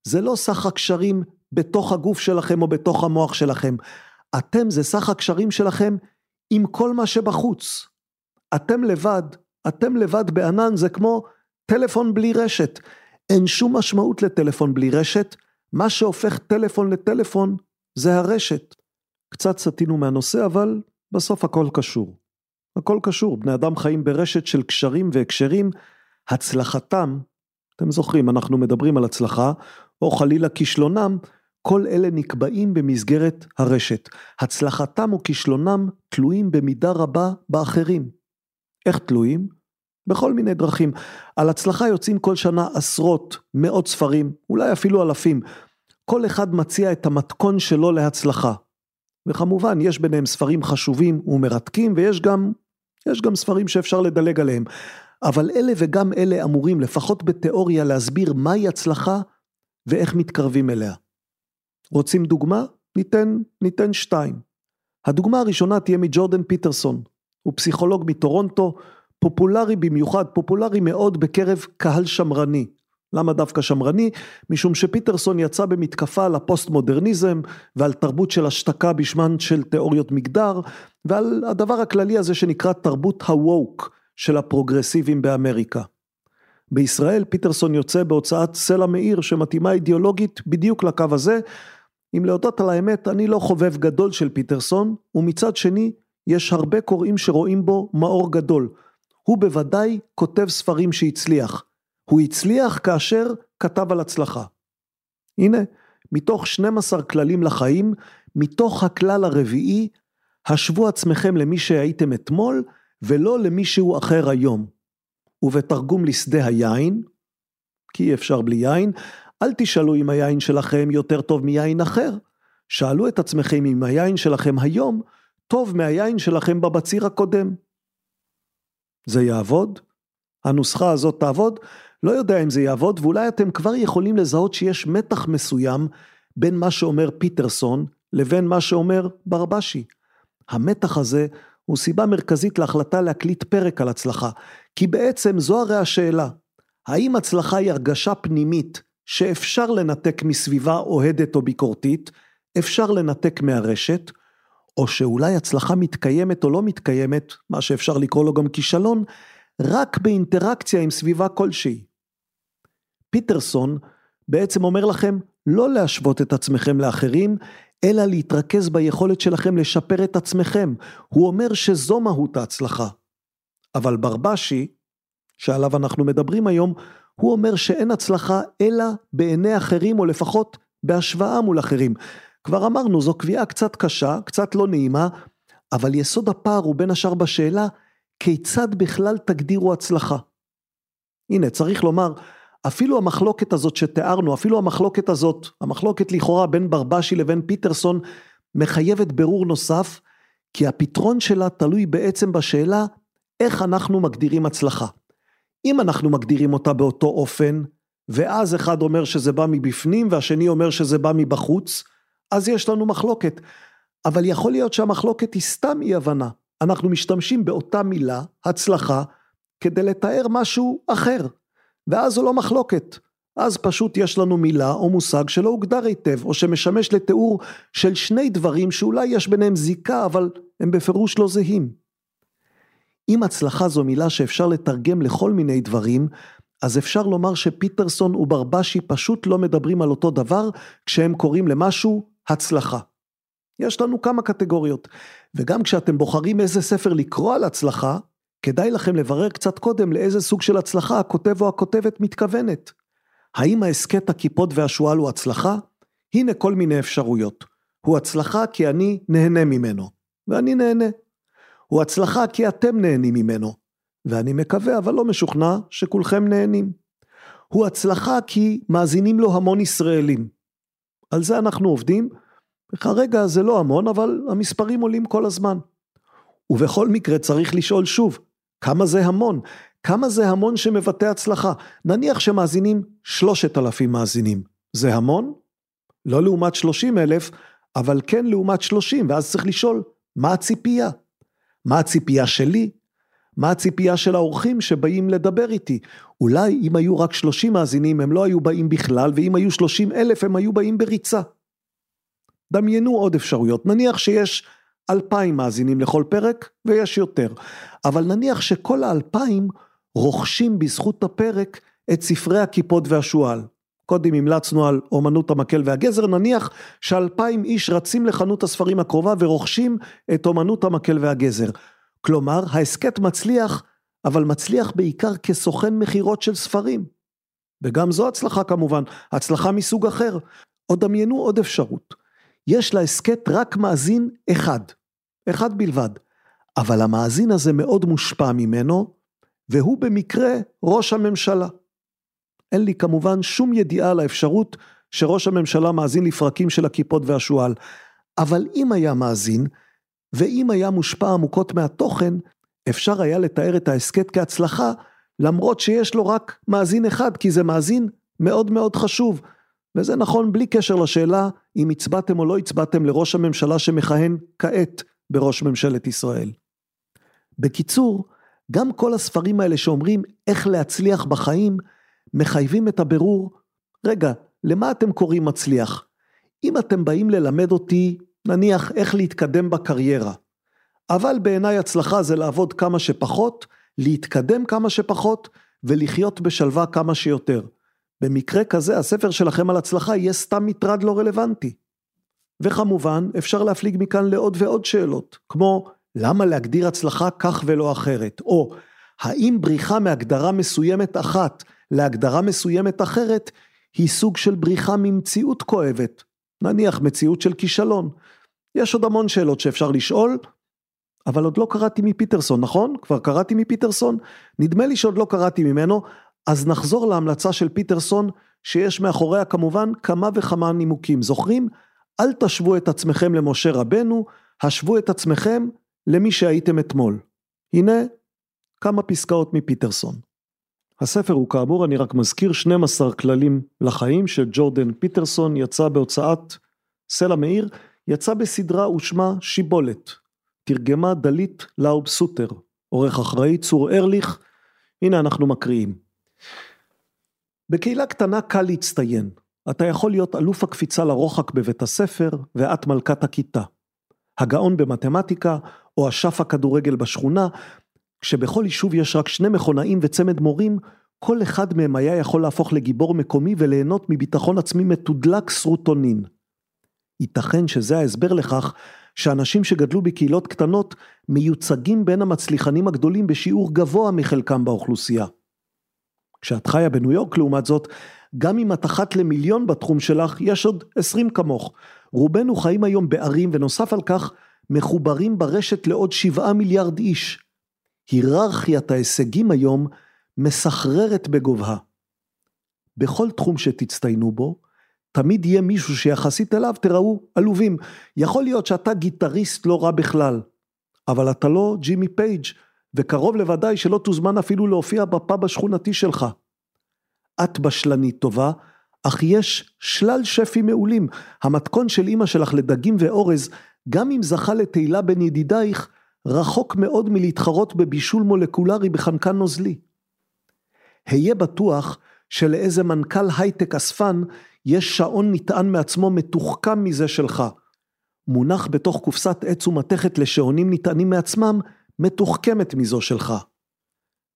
זה לא סך הקשרים בתוך הגוף שלכם או בתוך המוח שלכם. אתם זה סך הקשרים שלכם עם כל מה שבחוץ. אתם לבד, אתם לבד בענן זה כמו טלפון בלי רשת. אין שום משמעות לטלפון בלי רשת, מה שהופך טלפון לטלפון זה הרשת. קצת סטינו מהנושא, אבל בסוף הכל קשור. הכל קשור, בני אדם חיים ברשת של קשרים והקשרים, הצלחתם, אתם זוכרים, אנחנו מדברים על הצלחה, או חלילה כישלונם, כל אלה נקבעים במסגרת הרשת. הצלחתם או כישלונם תלויים במידה רבה באחרים. איך תלויים? בכל מיני דרכים. על הצלחה יוצאים כל שנה עשרות, מאות ספרים, אולי אפילו אלפים. כל אחד מציע את המתכון שלו להצלחה. וכמובן, יש ביניהם ספרים חשובים ומרתקים, ויש גם, יש גם ספרים שאפשר לדלג עליהם. אבל אלה וגם אלה אמורים, לפחות בתיאוריה, להסביר מהי הצלחה ואיך מתקרבים אליה. רוצים דוגמה? ניתן, ניתן שתיים. הדוגמה הראשונה תהיה מג'ורדן פיטרסון. הוא פסיכולוג מטורונטו, פופולרי במיוחד, פופולרי מאוד בקרב קהל שמרני. למה דווקא שמרני? משום שפיטרסון יצא במתקפה על הפוסט מודרניזם ועל תרבות של השתקה בשמן של תיאוריות מגדר ועל הדבר הכללי הזה שנקרא תרבות ה woke של הפרוגרסיבים באמריקה. בישראל פיטרסון יוצא בהוצאת סלע מאיר שמתאימה אידיאולוגית בדיוק לקו הזה. אם להודות על האמת אני לא חובב גדול של פיטרסון ומצד שני יש הרבה קוראים שרואים בו מאור גדול. הוא בוודאי כותב ספרים שהצליחו. הוא הצליח כאשר כתב על הצלחה. הנה, מתוך 12 כללים לחיים, מתוך הכלל הרביעי, השוו עצמכם למי שהייתם אתמול ולא למישהו אחר היום. ובתרגום לשדה היין, כי אי אפשר בלי יין, אל תשאלו אם היין שלכם יותר טוב מיין אחר. שאלו את עצמכם אם היין שלכם היום טוב מהיין שלכם בבציר הקודם. זה יעבוד? הנוסחה הזאת תעבוד? לא יודע אם זה יעבוד, ואולי אתם כבר יכולים לזהות שיש מתח מסוים בין מה שאומר פיטרסון לבין מה שאומר ברבשי. המתח הזה הוא סיבה מרכזית להחלטה להקליט פרק על הצלחה, כי בעצם זו הרי השאלה, האם הצלחה היא הרגשה פנימית שאפשר לנתק מסביבה אוהדת או ביקורתית, אפשר לנתק מהרשת, או שאולי הצלחה מתקיימת או לא מתקיימת, מה שאפשר לקרוא לו גם כישלון, רק באינטראקציה עם סביבה כלשהי. פיטרסון בעצם אומר לכם לא להשוות את עצמכם לאחרים, אלא להתרכז ביכולת שלכם לשפר את עצמכם. הוא אומר שזו מהות ההצלחה. אבל ברבשי, שעליו אנחנו מדברים היום, הוא אומר שאין הצלחה אלא בעיני אחרים, או לפחות בהשוואה מול אחרים. כבר אמרנו, זו קביעה קצת קשה, קצת לא נעימה, אבל יסוד הפער הוא בין השאר בשאלה, כיצד בכלל תגדירו הצלחה? הנה, צריך לומר, אפילו המחלוקת הזאת שתיארנו, אפילו המחלוקת הזאת, המחלוקת לכאורה בין ברבשי לבין פיטרסון, מחייבת ברור נוסף, כי הפתרון שלה תלוי בעצם בשאלה איך אנחנו מגדירים הצלחה. אם אנחנו מגדירים אותה באותו אופן, ואז אחד אומר שזה בא מבפנים והשני אומר שזה בא מבחוץ, אז יש לנו מחלוקת. אבל יכול להיות שהמחלוקת היא סתם אי הבנה. אנחנו משתמשים באותה מילה, הצלחה, כדי לתאר משהו אחר. ואז זו לא מחלוקת. אז פשוט יש לנו מילה או מושג שלא הוגדר היטב, או שמשמש לתיאור של שני דברים שאולי יש ביניהם זיקה, אבל הם בפירוש לא זהים. אם הצלחה זו מילה שאפשר לתרגם לכל מיני דברים, אז אפשר לומר שפיטרסון וברבשי פשוט לא מדברים על אותו דבר כשהם קוראים למשהו הצלחה. יש לנו כמה קטגוריות, וגם כשאתם בוחרים איזה ספר לקרוא על הצלחה, כדאי לכם לברר קצת קודם לאיזה סוג של הצלחה הכותב או הכותבת מתכוונת. האם ההסכת הכיפות והשועל הוא הצלחה? הנה כל מיני אפשרויות. הוא הצלחה כי אני נהנה ממנו, ואני נהנה. הוא הצלחה כי אתם נהנים ממנו, ואני מקווה אבל לא משוכנע שכולכם נהנים. הוא הצלחה כי מאזינים לו המון ישראלים. על זה אנחנו עובדים, וכרגע זה לא המון, אבל המספרים עולים כל הזמן. ובכל מקרה צריך לשאול שוב, כמה זה המון? כמה זה המון שמבטא הצלחה? נניח שמאזינים שלושת אלפים מאזינים. זה המון? לא לעומת שלושים אלף, אבל כן לעומת שלושים, ואז צריך לשאול, מה הציפייה? מה הציפייה שלי? מה הציפייה של האורחים שבאים לדבר איתי? אולי אם היו רק שלושים מאזינים הם לא היו באים בכלל, ואם היו שלושים אלף הם היו באים בריצה. דמיינו עוד אפשרויות, נניח שיש אלפיים מאזינים לכל פרק ויש יותר, אבל נניח שכל האלפיים רוכשים בזכות הפרק את ספרי הכיפות והשועל. קודם המלצנו על אומנות המקל והגזר, נניח שאלפיים איש רצים לחנות הספרים הקרובה ורוכשים את אומנות המקל והגזר. כלומר, ההסכת מצליח, אבל מצליח בעיקר כסוכן מכירות של ספרים. וגם זו הצלחה כמובן, הצלחה מסוג אחר. או דמיינו עוד אפשרות. יש להסכת רק מאזין אחד, אחד בלבד, אבל המאזין הזה מאוד מושפע ממנו, והוא במקרה ראש הממשלה. אין לי כמובן שום ידיעה על האפשרות שראש הממשלה מאזין לפרקים של הכיפות והשועל, אבל אם היה מאזין, ואם היה מושפע עמוקות מהתוכן, אפשר היה לתאר את ההסכת כהצלחה, למרות שיש לו רק מאזין אחד, כי זה מאזין מאוד מאוד חשוב. וזה נכון בלי קשר לשאלה אם הצבעתם או לא הצבעתם לראש הממשלה שמכהן כעת בראש ממשלת ישראל. בקיצור, גם כל הספרים האלה שאומרים איך להצליח בחיים, מחייבים את הבירור, רגע, למה אתם קוראים מצליח? אם אתם באים ללמד אותי, נניח, איך להתקדם בקריירה, אבל בעיניי הצלחה זה לעבוד כמה שפחות, להתקדם כמה שפחות, ולחיות בשלווה כמה שיותר. במקרה כזה הספר שלכם על הצלחה יהיה סתם מטרד לא רלוונטי. וכמובן, אפשר להפליג מכאן לעוד ועוד שאלות, כמו למה להגדיר הצלחה כך ולא אחרת, או האם בריחה מהגדרה מסוימת אחת להגדרה מסוימת אחרת היא סוג של בריחה ממציאות כואבת, נניח מציאות של כישלון. יש עוד המון שאלות שאפשר לשאול, אבל עוד לא קראתי מפיטרסון, נכון? כבר קראתי מפיטרסון? נדמה לי שעוד לא קראתי ממנו, אז נחזור להמלצה של פיטרסון, שיש מאחוריה כמובן כמה וכמה נימוקים. זוכרים? אל תשוו את עצמכם למשה רבנו, השוו את עצמכם למי שהייתם אתמול. הנה כמה פסקאות מפיטרסון. הספר הוא כאמור, אני רק מזכיר, 12 כללים לחיים של ג'ורדן פיטרסון, יצא בהוצאת סלע מאיר, יצא בסדרה ושמה שיבולת. תרגמה דלית לאוב סוטר, עורך אחראי צור ארליך, הנה אנחנו מקריאים. בקהילה קטנה קל להצטיין, אתה יכול להיות אלוף הקפיצה לרוחק בבית הספר, ואת מלכת הכיתה. הגאון במתמטיקה, או אשף הכדורגל בשכונה, כשבכל יישוב יש רק שני מכונאים וצמד מורים, כל אחד מהם היה יכול להפוך לגיבור מקומי וליהנות מביטחון עצמי מתודלק סרוטונין. ייתכן שזה ההסבר לכך שאנשים שגדלו בקהילות קטנות מיוצגים בין המצליחנים הגדולים בשיעור גבוה מחלקם באוכלוסייה. כשאת חיה בניו יורק לעומת זאת, גם אם את אחת למיליון בתחום שלך, יש עוד עשרים כמוך. רובנו חיים היום בערים ונוסף על כך, מחוברים ברשת לעוד שבעה מיליארד איש. היררכיית ההישגים היום מסחררת בגובהה. בכל תחום שתצטיינו בו, תמיד יהיה מישהו שיחסית אליו תראו עלובים. יכול להיות שאתה גיטריסט לא רע בכלל, אבל אתה לא ג'ימי פייג' וקרוב לוודאי שלא תוזמן אפילו להופיע בפאב השכונתי שלך. את בשלנית טובה, אך יש שלל שפים מעולים. המתכון של אמא שלך לדגים ואורז, גם אם זכה לתהילה בין ידידייך, רחוק מאוד מלהתחרות בבישול מולקולרי בחנקן נוזלי. היי בטוח שלאיזה מנכ"ל הייטק אספן יש שעון נטען מעצמו מתוחכם מזה שלך. מונח בתוך קופסת עץ ומתכת לשעונים נטענים מעצמם, מתוחכמת מזו שלך.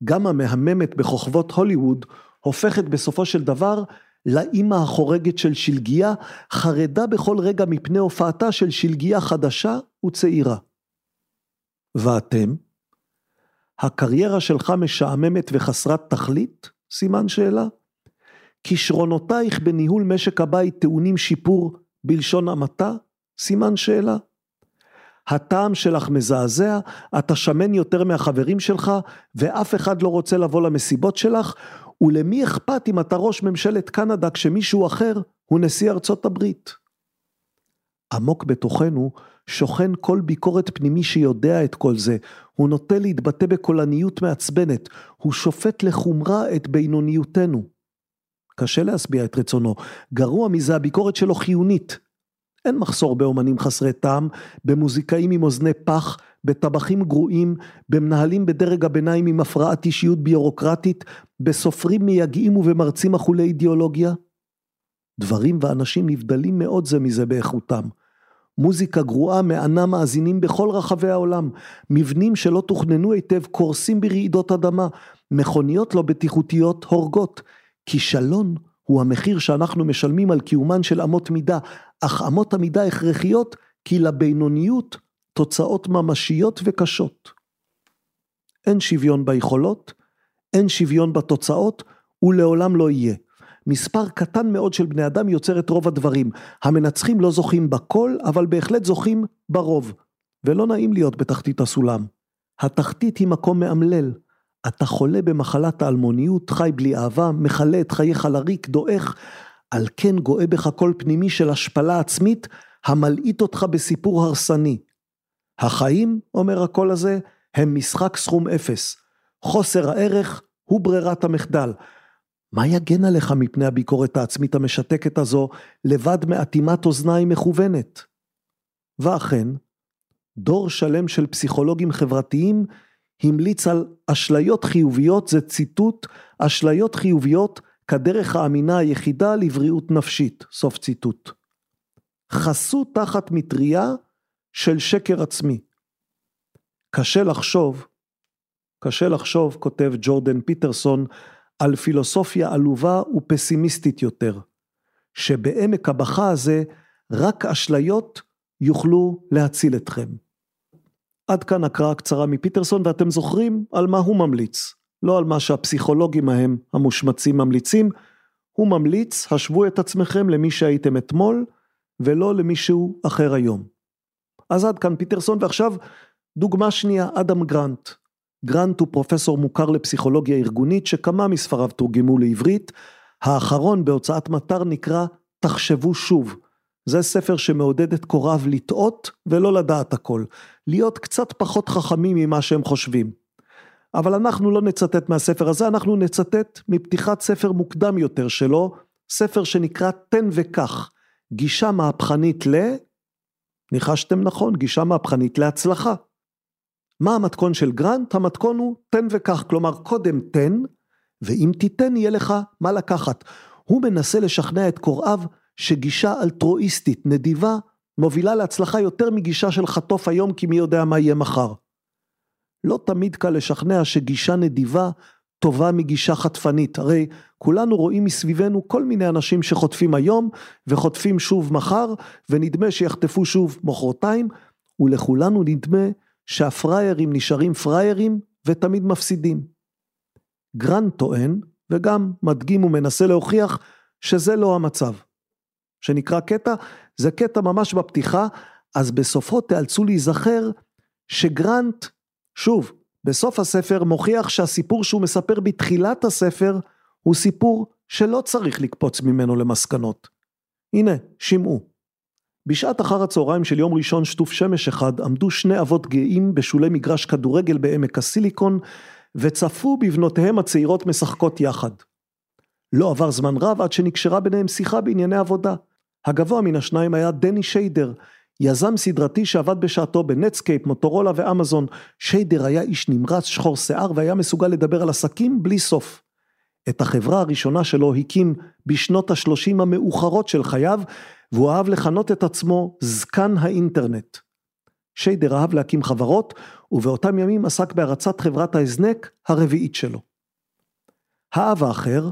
גם המהממת בכוכבות הוליווד הופכת בסופו של דבר לאימא החורגת של שלגיה, חרדה בכל רגע מפני הופעתה של שלגיה חדשה וצעירה. ואתם? הקריירה שלך משעממת וחסרת תכלית? סימן שאלה. כישרונותייך בניהול משק הבית טעונים שיפור בלשון המעטה? סימן שאלה. הטעם שלך מזעזע, אתה שמן יותר מהחברים שלך, ואף אחד לא רוצה לבוא למסיבות שלך, ולמי אכפת אם אתה ראש ממשלת קנדה כשמישהו אחר הוא נשיא ארצות הברית? עמוק בתוכנו שוכן כל ביקורת פנימי שיודע את כל זה, הוא נוטה להתבטא בקולניות מעצבנת, הוא שופט לחומרה את בינוניותנו. קשה להשביע את רצונו, גרוע מזה הביקורת שלו חיונית. אין מחסור באומנים חסרי טעם, במוזיקאים עם אוזני פח, בטבחים גרועים, במנהלים בדרג הביניים עם הפרעת אישיות ביורוקרטית, בסופרים מייגעים ובמרצים אכולי אידיאולוגיה. דברים ואנשים נבדלים מאוד זה מזה באיכותם. מוזיקה גרועה מענה מאזינים בכל רחבי העולם, מבנים שלא תוכננו היטב קורסים ברעידות אדמה, מכוניות לא בטיחותיות הורגות. כישלון הוא המחיר שאנחנו משלמים על קיומן של אמות מידה, אך אמות המידה הכרחיות כי לבינוניות תוצאות ממשיות וקשות. אין שוויון ביכולות, אין שוויון בתוצאות, ולעולם לא יהיה. מספר קטן מאוד של בני אדם יוצר את רוב הדברים. המנצחים לא זוכים בכל, אבל בהחלט זוכים ברוב. ולא נעים להיות בתחתית הסולם. התחתית היא מקום מאמלל. אתה חולה במחלת האלמוניות, חי בלי אהבה, מכלה את חייך לריק, דועך, על כן גואה בך קול פנימי של השפלה עצמית, המלעיט אותך בסיפור הרסני. החיים, אומר הקול הזה, הם משחק סכום אפס. חוסר הערך הוא ברירת המחדל. מה יגן עליך מפני הביקורת העצמית המשתקת הזו, לבד מאטימת אוזניים מכוונת? ואכן, דור שלם של פסיכולוגים חברתיים המליץ על אשליות חיוביות, זה ציטוט, אשליות חיוביות כדרך האמינה היחידה לבריאות נפשית, סוף ציטוט. חסו תחת מטריה של שקר עצמי. קשה לחשוב, קשה לחשוב, כותב ג'ורדן פיטרסון, על פילוסופיה עלובה ופסימיסטית יותר, שבעמק הבכה הזה רק אשליות יוכלו להציל אתכם. עד כאן הקראה קצרה מפיטרסון ואתם זוכרים על מה הוא ממליץ, לא על מה שהפסיכולוגים ההם המושמצים ממליצים, הוא ממליץ, השוו את עצמכם למי שהייתם אתמול ולא למישהו אחר היום. אז עד כאן פיטרסון ועכשיו דוגמה שנייה, אדם גרנט. גרנט הוא פרופסור מוכר לפסיכולוגיה ארגונית שכמה מספריו תורגמו לעברית, האחרון בהוצאת מטר נקרא תחשבו שוב. זה ספר שמעודד את קוראיו לטעות ולא לדעת הכל, להיות קצת פחות חכמים ממה שהם חושבים. אבל אנחנו לא נצטט מהספר הזה, אנחנו נצטט מפתיחת ספר מוקדם יותר שלו, ספר שנקרא תן וקח, גישה מהפכנית ל... ניחשתם נכון, גישה מהפכנית להצלחה. מה המתכון של גרנט? המתכון הוא תן וקח, כלומר קודם תן, ואם תיתן יהיה לך מה לקחת. הוא מנסה לשכנע את קוראיו שגישה אלטרואיסטית, נדיבה, מובילה להצלחה יותר מגישה של חטוף היום כי מי יודע מה יהיה מחר. לא תמיד קל לשכנע שגישה נדיבה טובה מגישה חטפנית, הרי כולנו רואים מסביבנו כל מיני אנשים שחוטפים היום וחוטפים שוב מחר ונדמה שיחטפו שוב מחרתיים ולכולנו נדמה שהפריירים נשארים פריירים ותמיד מפסידים. גרנט טוען וגם מדגים ומנסה להוכיח שזה לא המצב. שנקרא קטע, זה קטע ממש בפתיחה, אז בסופו תיאלצו להיזכר שגרנט, שוב, בסוף הספר מוכיח שהסיפור שהוא מספר בתחילת הספר הוא סיפור שלא צריך לקפוץ ממנו למסקנות. הנה, שמעו. בשעת אחר הצהריים של יום ראשון שטוף שמש אחד עמדו שני אבות גאים בשולי מגרש כדורגל בעמק הסיליקון וצפו בבנותיהם הצעירות משחקות יחד. לא עבר זמן רב עד שנקשרה ביניהם שיחה בענייני עבודה. הגבוה מן השניים היה דני שיידר, יזם סדרתי שעבד בשעתו בנטסקייפ, מוטורולה ואמזון. שיידר היה איש נמרץ, שחור שיער והיה מסוגל לדבר על עסקים בלי סוף. את החברה הראשונה שלו הקים בשנות ה-30 המאוחרות של חייו, והוא אהב לכנות את עצמו זקן האינטרנט. שיידר אהב להקים חברות, ובאותם ימים עסק בהרצת חברת ההזנק הרביעית שלו. האב האחר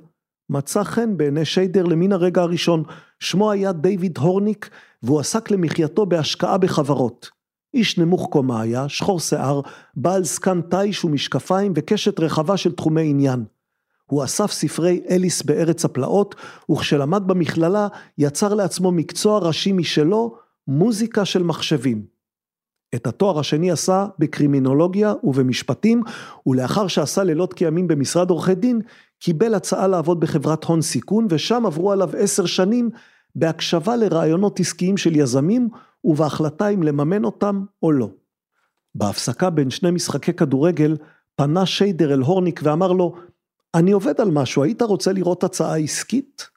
מצא חן בעיני שיידר למן הרגע הראשון, שמו היה דיוויד הורניק, והוא עסק למחייתו בהשקעה בחברות. איש נמוך קומה היה, שחור שיער, בעל זקן תיש ומשקפיים וקשת רחבה של תחומי עניין. הוא אסף ספרי אליס בארץ הפלאות, וכשלמד במכללה יצר לעצמו מקצוע ראשי משלו, מוזיקה של מחשבים. את התואר השני עשה בקרימינולוגיה ובמשפטים, ולאחר שעשה לילות כימים במשרד עורכי דין, קיבל הצעה לעבוד בחברת הון סיכון, ושם עברו עליו עשר שנים בהקשבה לרעיונות עסקיים של יזמים, ובהחלטה אם לממן אותם או לא. בהפסקה בין שני משחקי כדורגל, פנה שיידר אל הורניק ואמר לו, אני עובד על משהו, היית רוצה לראות הצעה עסקית?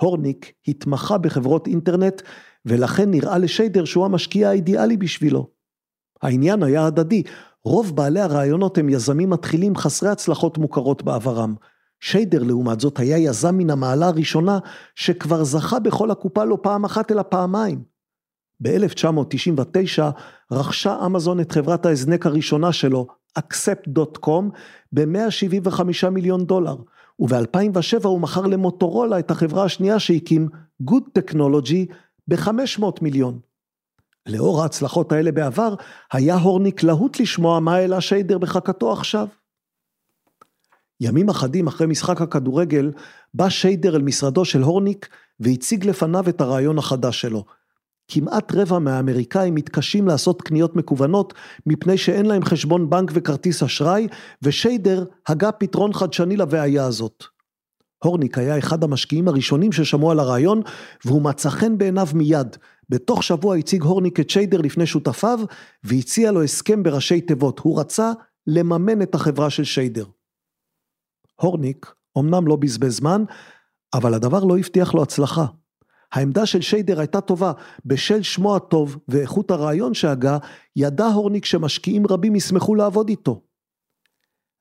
הורניק התמחה בחברות אינטרנט, ולכן נראה לשיידר שהוא המשקיע האידיאלי בשבילו. העניין היה הדדי, רוב בעלי הרעיונות הם יזמים מתחילים חסרי הצלחות מוכרות בעברם. שיידר לעומת זאת היה יזם מן המעלה הראשונה, שכבר זכה בכל הקופה לא פעם אחת אלא פעמיים. ב-1999 רכשה אמזון את חברת ההזנק הראשונה שלו, accept.com, ב-175 מיליון דולר, וב-2007 הוא מכר למוטורולה את החברה השנייה שהקים, Good Technology, ב-500 מיליון. לאור ההצלחות האלה בעבר, היה הורניק להוט לשמוע מה העלה שיידר בחכתו עכשיו. ימים אחדים אחרי משחק הכדורגל, בא שיידר אל משרדו של הורניק והציג לפניו את הרעיון החדש שלו. כמעט רבע מהאמריקאים מתקשים לעשות קניות מקוונות מפני שאין להם חשבון בנק וכרטיס אשראי, ושיידר הגה פתרון חדשני לבעיה הזאת. הורניק היה אחד המשקיעים הראשונים ששמעו על הרעיון, והוא מצא חן בעיניו מיד. בתוך שבוע הציג הורניק את שיידר לפני שותפיו, והציע לו הסכם בראשי תיבות. הוא רצה לממן את החברה של שיידר. הורניק אמנם לא בזבז זמן, אבל הדבר לא הבטיח לו הצלחה. העמדה של שיידר הייתה טובה, בשל שמו הטוב ואיכות הרעיון שהגה, ידע הורניק שמשקיעים רבים ישמחו לעבוד איתו.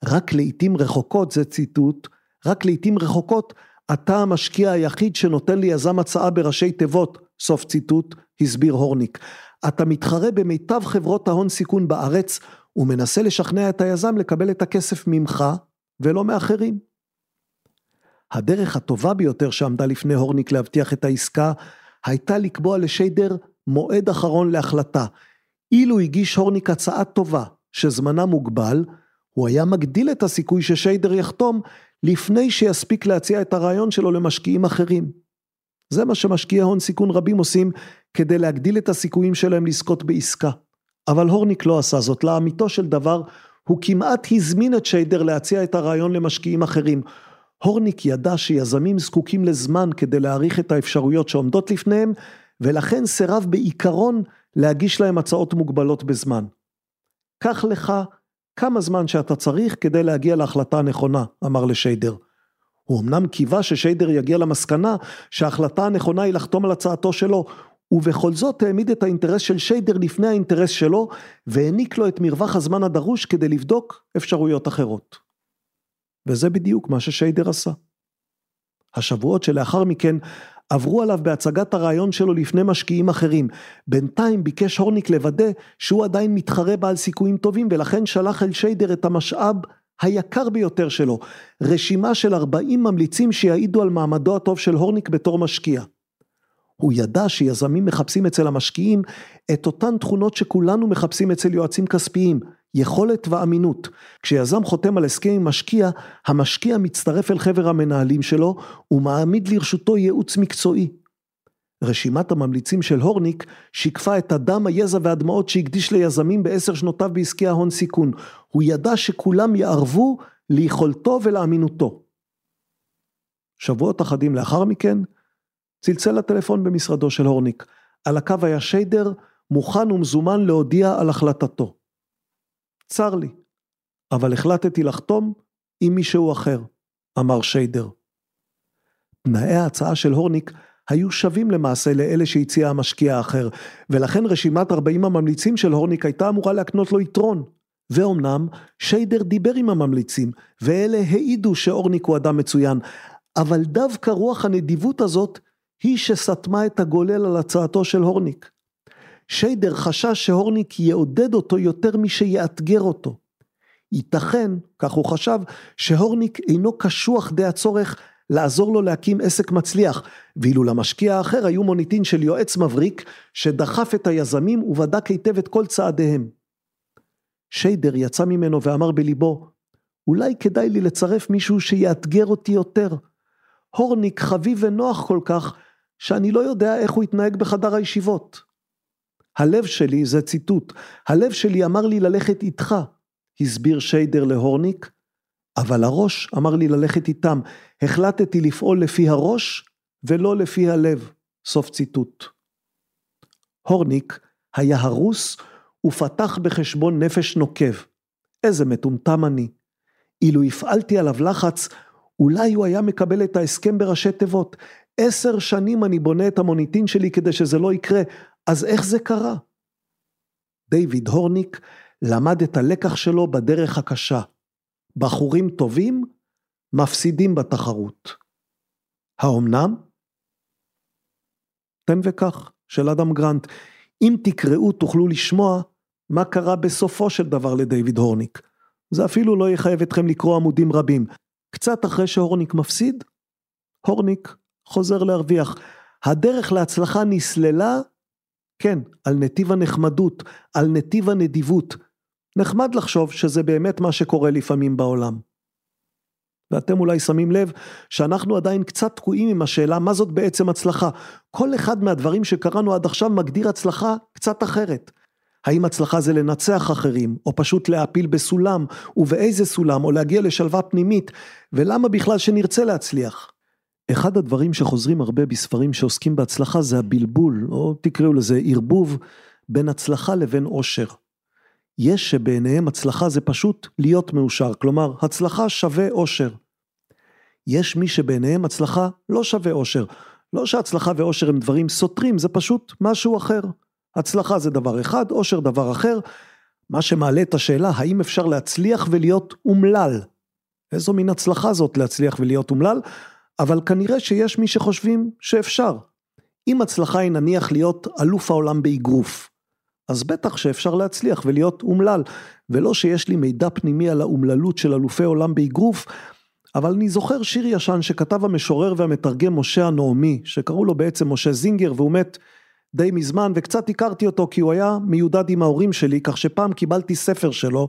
רק לעיתים רחוקות, זה ציטוט, רק לעיתים רחוקות, אתה המשקיע היחיד שנותן ליזם הצעה בראשי תיבות, סוף ציטוט, הסביר הורניק. אתה מתחרה במיטב חברות ההון סיכון בארץ, ומנסה לשכנע את היזם לקבל את הכסף ממך, ולא מאחרים. הדרך הטובה ביותר שעמדה לפני הורניק להבטיח את העסקה, הייתה לקבוע לשיידר מועד אחרון להחלטה. אילו הגיש הורניק הצעה טובה, שזמנה מוגבל, הוא היה מגדיל את הסיכוי ששיידר יחתום לפני שיספיק להציע את הרעיון שלו למשקיעים אחרים. זה מה שמשקיעי הון סיכון רבים עושים כדי להגדיל את הסיכויים שלהם לזכות בעסקה. אבל הורניק לא עשה זאת, לאמיתו של דבר, הוא כמעט הזמין את שיידר להציע את הרעיון למשקיעים אחרים. הורניק ידע שיזמים זקוקים לזמן כדי להעריך את האפשרויות שעומדות לפניהם, ולכן סירב בעיקרון להגיש להם הצעות מוגבלות בזמן. קח לך כמה זמן שאתה צריך כדי להגיע להחלטה הנכונה, אמר לשיידר. הוא אמנם קיווה ששיידר יגיע למסקנה שההחלטה הנכונה היא לחתום על הצעתו שלו, ובכל זאת העמיד את האינטרס של שיידר לפני האינטרס שלו, והעניק לו את מרווח הזמן הדרוש כדי לבדוק אפשרויות אחרות. וזה בדיוק מה ששיידר עשה. השבועות שלאחר מכן עברו עליו בהצגת הרעיון שלו לפני משקיעים אחרים. בינתיים ביקש הורניק לוודא שהוא עדיין מתחרה בעל סיכויים טובים ולכן שלח אל שיידר את המשאב היקר ביותר שלו, רשימה של 40 ממליצים שיעידו על מעמדו הטוב של הורניק בתור משקיע. הוא ידע שיזמים מחפשים אצל המשקיעים את אותן תכונות שכולנו מחפשים אצל יועצים כספיים, יכולת ואמינות. כשיזם חותם על הסכם עם משקיע, המשקיע מצטרף אל חבר המנהלים שלו ומעמיד לרשותו ייעוץ מקצועי. רשימת הממליצים של הורניק שיקפה את הדם, היזע והדמעות שהקדיש ליזמים בעשר שנותיו בעסקי ההון סיכון. הוא ידע שכולם יערבו ליכולתו ולאמינותו. שבועות אחדים לאחר מכן, צלצל לטלפון במשרדו של הורניק. על הקו היה שיידר, מוכן ומזומן להודיע על החלטתו. צר לי, אבל החלטתי לחתום עם מישהו אחר, אמר שיידר. תנאי ההצעה של הורניק היו שווים למעשה לאלה שהציע המשקיע האחר, ולכן רשימת 40 הממליצים של הורניק הייתה אמורה להקנות לו יתרון. ואומנם שיידר דיבר עם הממליצים, ואלה העידו שאורניק הוא אדם מצוין, אבל דווקא רוח הנדיבות הזאת היא שסתמה את הגולל על הצעתו של הורניק. שיידר חשש שהורניק יעודד אותו יותר משיאתגר אותו. ייתכן, כך הוא חשב, שהורניק אינו קשוח די הצורך לעזור לו להקים עסק מצליח, ואילו למשקיע האחר היו מוניטין של יועץ מבריק, שדחף את היזמים ובדק היטב את כל צעדיהם. שיידר יצא ממנו ואמר בליבו, אולי כדאי לי לצרף מישהו שיאתגר אותי יותר. הורניק חביב ונוח כל כך, שאני לא יודע איך הוא יתנהג בחדר הישיבות. הלב שלי, זה ציטוט, הלב שלי אמר לי ללכת איתך, הסביר שיידר להורניק, אבל הראש אמר לי ללכת איתם, החלטתי לפעול לפי הראש ולא לפי הלב. סוף ציטוט. הורניק היה הרוס ופתח בחשבון נפש נוקב. איזה מטומטם אני. אילו הפעלתי עליו לחץ, אולי הוא היה מקבל את ההסכם בראשי תיבות. עשר שנים אני בונה את המוניטין שלי כדי שזה לא יקרה, אז איך זה קרה? דיוויד הורניק למד את הלקח שלו בדרך הקשה. בחורים טובים מפסידים בתחרות. האומנם? תן וקח, של אדם גרנט. אם תקראו תוכלו לשמוע מה קרה בסופו של דבר לדיוויד הורניק. זה אפילו לא יחייב אתכם לקרוא עמודים רבים. קצת אחרי שהורניק מפסיד, הורניק חוזר להרוויח. הדרך להצלחה נסללה, כן, על נתיב הנחמדות, על נתיב הנדיבות. נחמד לחשוב שזה באמת מה שקורה לפעמים בעולם. ואתם אולי שמים לב שאנחנו עדיין קצת תקועים עם השאלה מה זאת בעצם הצלחה. כל אחד מהדברים שקראנו עד עכשיו מגדיר הצלחה קצת אחרת. האם הצלחה זה לנצח אחרים, או פשוט להעפיל בסולם, ובאיזה סולם, או להגיע לשלווה פנימית, ולמה בכלל שנרצה להצליח? אחד הדברים שחוזרים הרבה בספרים שעוסקים בהצלחה זה הבלבול, או תקראו לזה ערבוב, בין הצלחה לבין עושר. יש שבעיניהם הצלחה זה פשוט להיות מאושר, כלומר, הצלחה שווה עושר. יש מי שבעיניהם הצלחה לא שווה עושר. לא שהצלחה ועושר הם דברים סותרים, זה פשוט משהו אחר. הצלחה זה דבר אחד, עושר דבר אחר. מה שמעלה את השאלה, האם אפשר להצליח ולהיות אומלל? איזו מין הצלחה זאת להצליח ולהיות אומלל? אבל כנראה שיש מי שחושבים שאפשר. אם הצלחה היא נניח להיות אלוף העולם באגרוף, אז בטח שאפשר להצליח ולהיות אומלל, ולא שיש לי מידע פנימי על האומללות של אלופי עולם באגרוף, אבל אני זוכר שיר ישן שכתב המשורר והמתרגם משה הנעמי, שקראו לו בעצם משה זינגר והוא מת די מזמן וקצת הכרתי אותו כי הוא היה מיודד עם ההורים שלי, כך שפעם קיבלתי ספר שלו,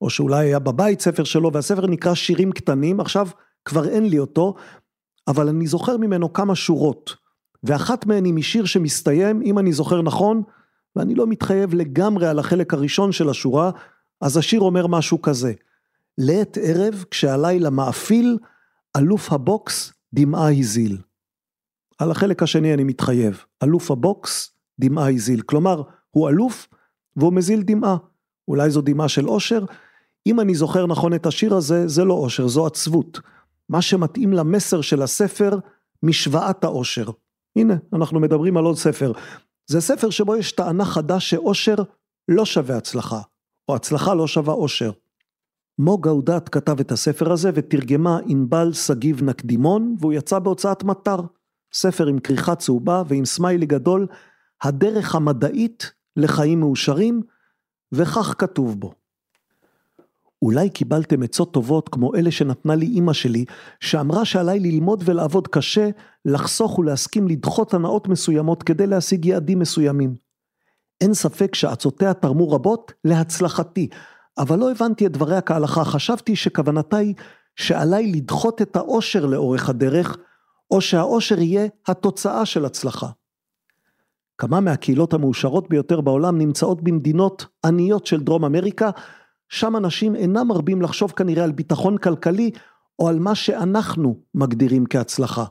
או שאולי היה בבית ספר שלו, והספר נקרא שירים קטנים, עכשיו כבר אין לי אותו, אבל אני זוכר ממנו כמה שורות, ואחת מהן היא משיר שמסתיים, אם אני זוכר נכון, ואני לא מתחייב לגמרי על החלק הראשון של השורה, אז השיר אומר משהו כזה: לעת ערב כשהלילה מאפיל, אלוף הבוקס דמעה הזיל. על החלק השני אני מתחייב, אלוף הבוקס דמעה הזיל, כלומר הוא אלוף והוא מזיל דמעה, אולי זו דמעה של אושר, אם אני זוכר נכון את השיר הזה, זה לא אושר, זו עצבות. מה שמתאים למסר של הספר, משוואת האושר. הנה, אנחנו מדברים על עוד ספר. זה ספר שבו יש טענה חדה שאושר לא שווה הצלחה, או הצלחה לא שווה אושר. מו גאודת כתב את הספר הזה ותרגמה ענבל שגיב נקדימון והוא יצא בהוצאת מטר. ספר עם כריכה צהובה ועם סמיילי גדול, הדרך המדעית לחיים מאושרים, וכך כתוב בו. אולי קיבלתם עצות טובות כמו אלה שנתנה לי אימא שלי, שאמרה שעליי ללמוד ולעבוד קשה, לחסוך ולהסכים לדחות הנאות מסוימות כדי להשיג יעדים מסוימים. אין ספק שעצותיה תרמו רבות להצלחתי, אבל לא הבנתי את דבריה כהלכה, חשבתי שכוונתה היא שעליי לדחות את האושר לאורך הדרך, או שהאושר יהיה התוצאה של הצלחה. כמה מהקהילות המאושרות ביותר בעולם נמצאות במדינות עניות של דרום אמריקה, שם אנשים אינם מרבים לחשוב כנראה על ביטחון כלכלי או על מה שאנחנו מגדירים כהצלחה.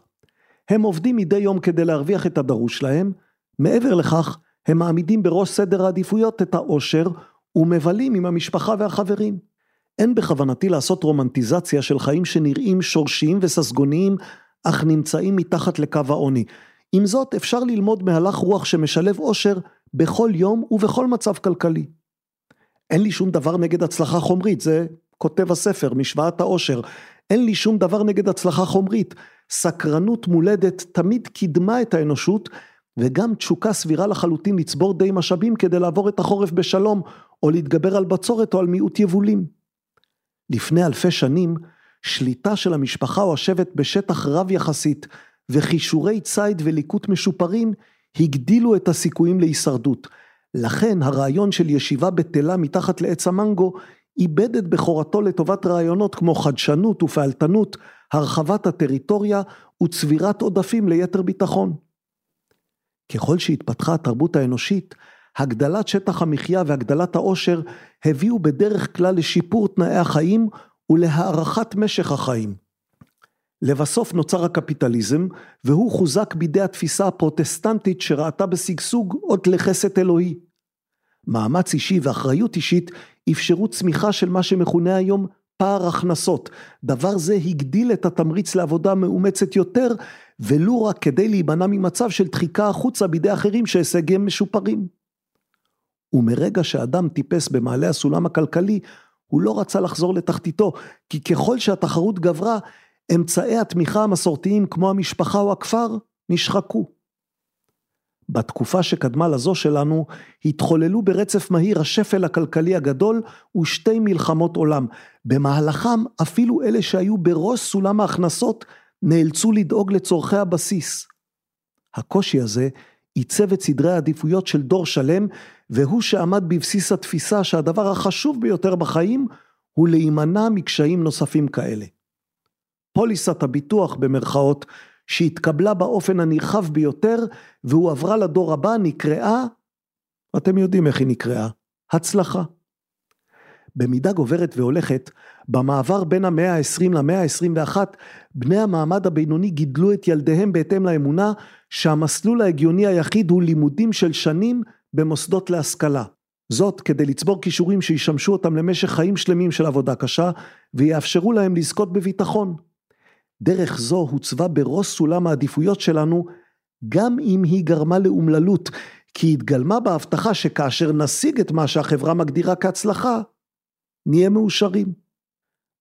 הם עובדים מדי יום כדי להרוויח את הדרוש להם, מעבר לכך, הם מעמידים בראש סדר העדיפויות את העושר ומבלים עם המשפחה והחברים. אין בכוונתי לעשות רומנטיזציה של חיים שנראים שורשיים וססגוניים, אך נמצאים מתחת לקו העוני. עם זאת, אפשר ללמוד מהלך רוח שמשלב עושר בכל יום ובכל מצב כלכלי. אין לי שום דבר נגד הצלחה חומרית, זה כותב הספר, משוואת העושר. אין לי שום דבר נגד הצלחה חומרית. סקרנות מולדת תמיד קידמה את האנושות, וגם תשוקה סבירה לחלוטין לצבור די משאבים כדי לעבור את החורף בשלום, או להתגבר על בצורת או על מיעוט יבולים. לפני אלפי שנים, שליטה של המשפחה או השבט בשטח רב יחסית, וכישורי ציד וליקוט משופרים, הגדילו את הסיכויים להישרדות. לכן הרעיון של ישיבה בטלה מתחת לעץ המנגו איבד את בכורתו לטובת רעיונות כמו חדשנות ופעלתנות, הרחבת הטריטוריה וצבירת עודפים ליתר ביטחון. ככל שהתפתחה התרבות האנושית, הגדלת שטח המחיה והגדלת העושר הביאו בדרך כלל לשיפור תנאי החיים ולהארכת משך החיים. לבסוף נוצר הקפיטליזם, והוא חוזק בידי התפיסה הפרוטסטנטית שראתה בשגשוג עוד לחסד אלוהי. מאמץ אישי ואחריות אישית אפשרו צמיחה של מה שמכונה היום פער הכנסות. דבר זה הגדיל את התמריץ לעבודה מאומצת יותר, ולו רק כדי להימנע ממצב של דחיקה החוצה בידי אחרים שהישגיהם משופרים. ומרגע שאדם טיפס במעלה הסולם הכלכלי, הוא לא רצה לחזור לתחתיתו, כי ככל שהתחרות גברה, אמצעי התמיכה המסורתיים כמו המשפחה או הכפר נשחקו. בתקופה שקדמה לזו שלנו, התחוללו ברצף מהיר השפל הכלכלי הגדול ושתי מלחמות עולם. במהלכם אפילו אלה שהיו בראש סולם ההכנסות נאלצו לדאוג לצורכי הבסיס. הקושי הזה עיצב את סדרי העדיפויות של דור שלם, והוא שעמד בבסיס התפיסה שהדבר החשוב ביותר בחיים הוא להימנע מקשיים נוספים כאלה. פוליסת הביטוח במרכאות שהתקבלה באופן הנרחב ביותר והועברה לדור הבא נקראה, אתם יודעים איך היא נקראה, הצלחה. במידה גוברת והולכת, במעבר בין המאה ה-20 למאה ה-21, בני המעמד הבינוני גידלו את ילדיהם בהתאם לאמונה שהמסלול ההגיוני היחיד הוא לימודים של שנים במוסדות להשכלה. זאת כדי לצבור כישורים שישמשו אותם למשך חיים שלמים של עבודה קשה ויאפשרו להם לזכות בביטחון. דרך זו הוצבה בראש סולם העדיפויות שלנו, גם אם היא גרמה לאומללות, כי התגלמה בהבטחה שכאשר נשיג את מה שהחברה מגדירה כהצלחה, נהיה מאושרים.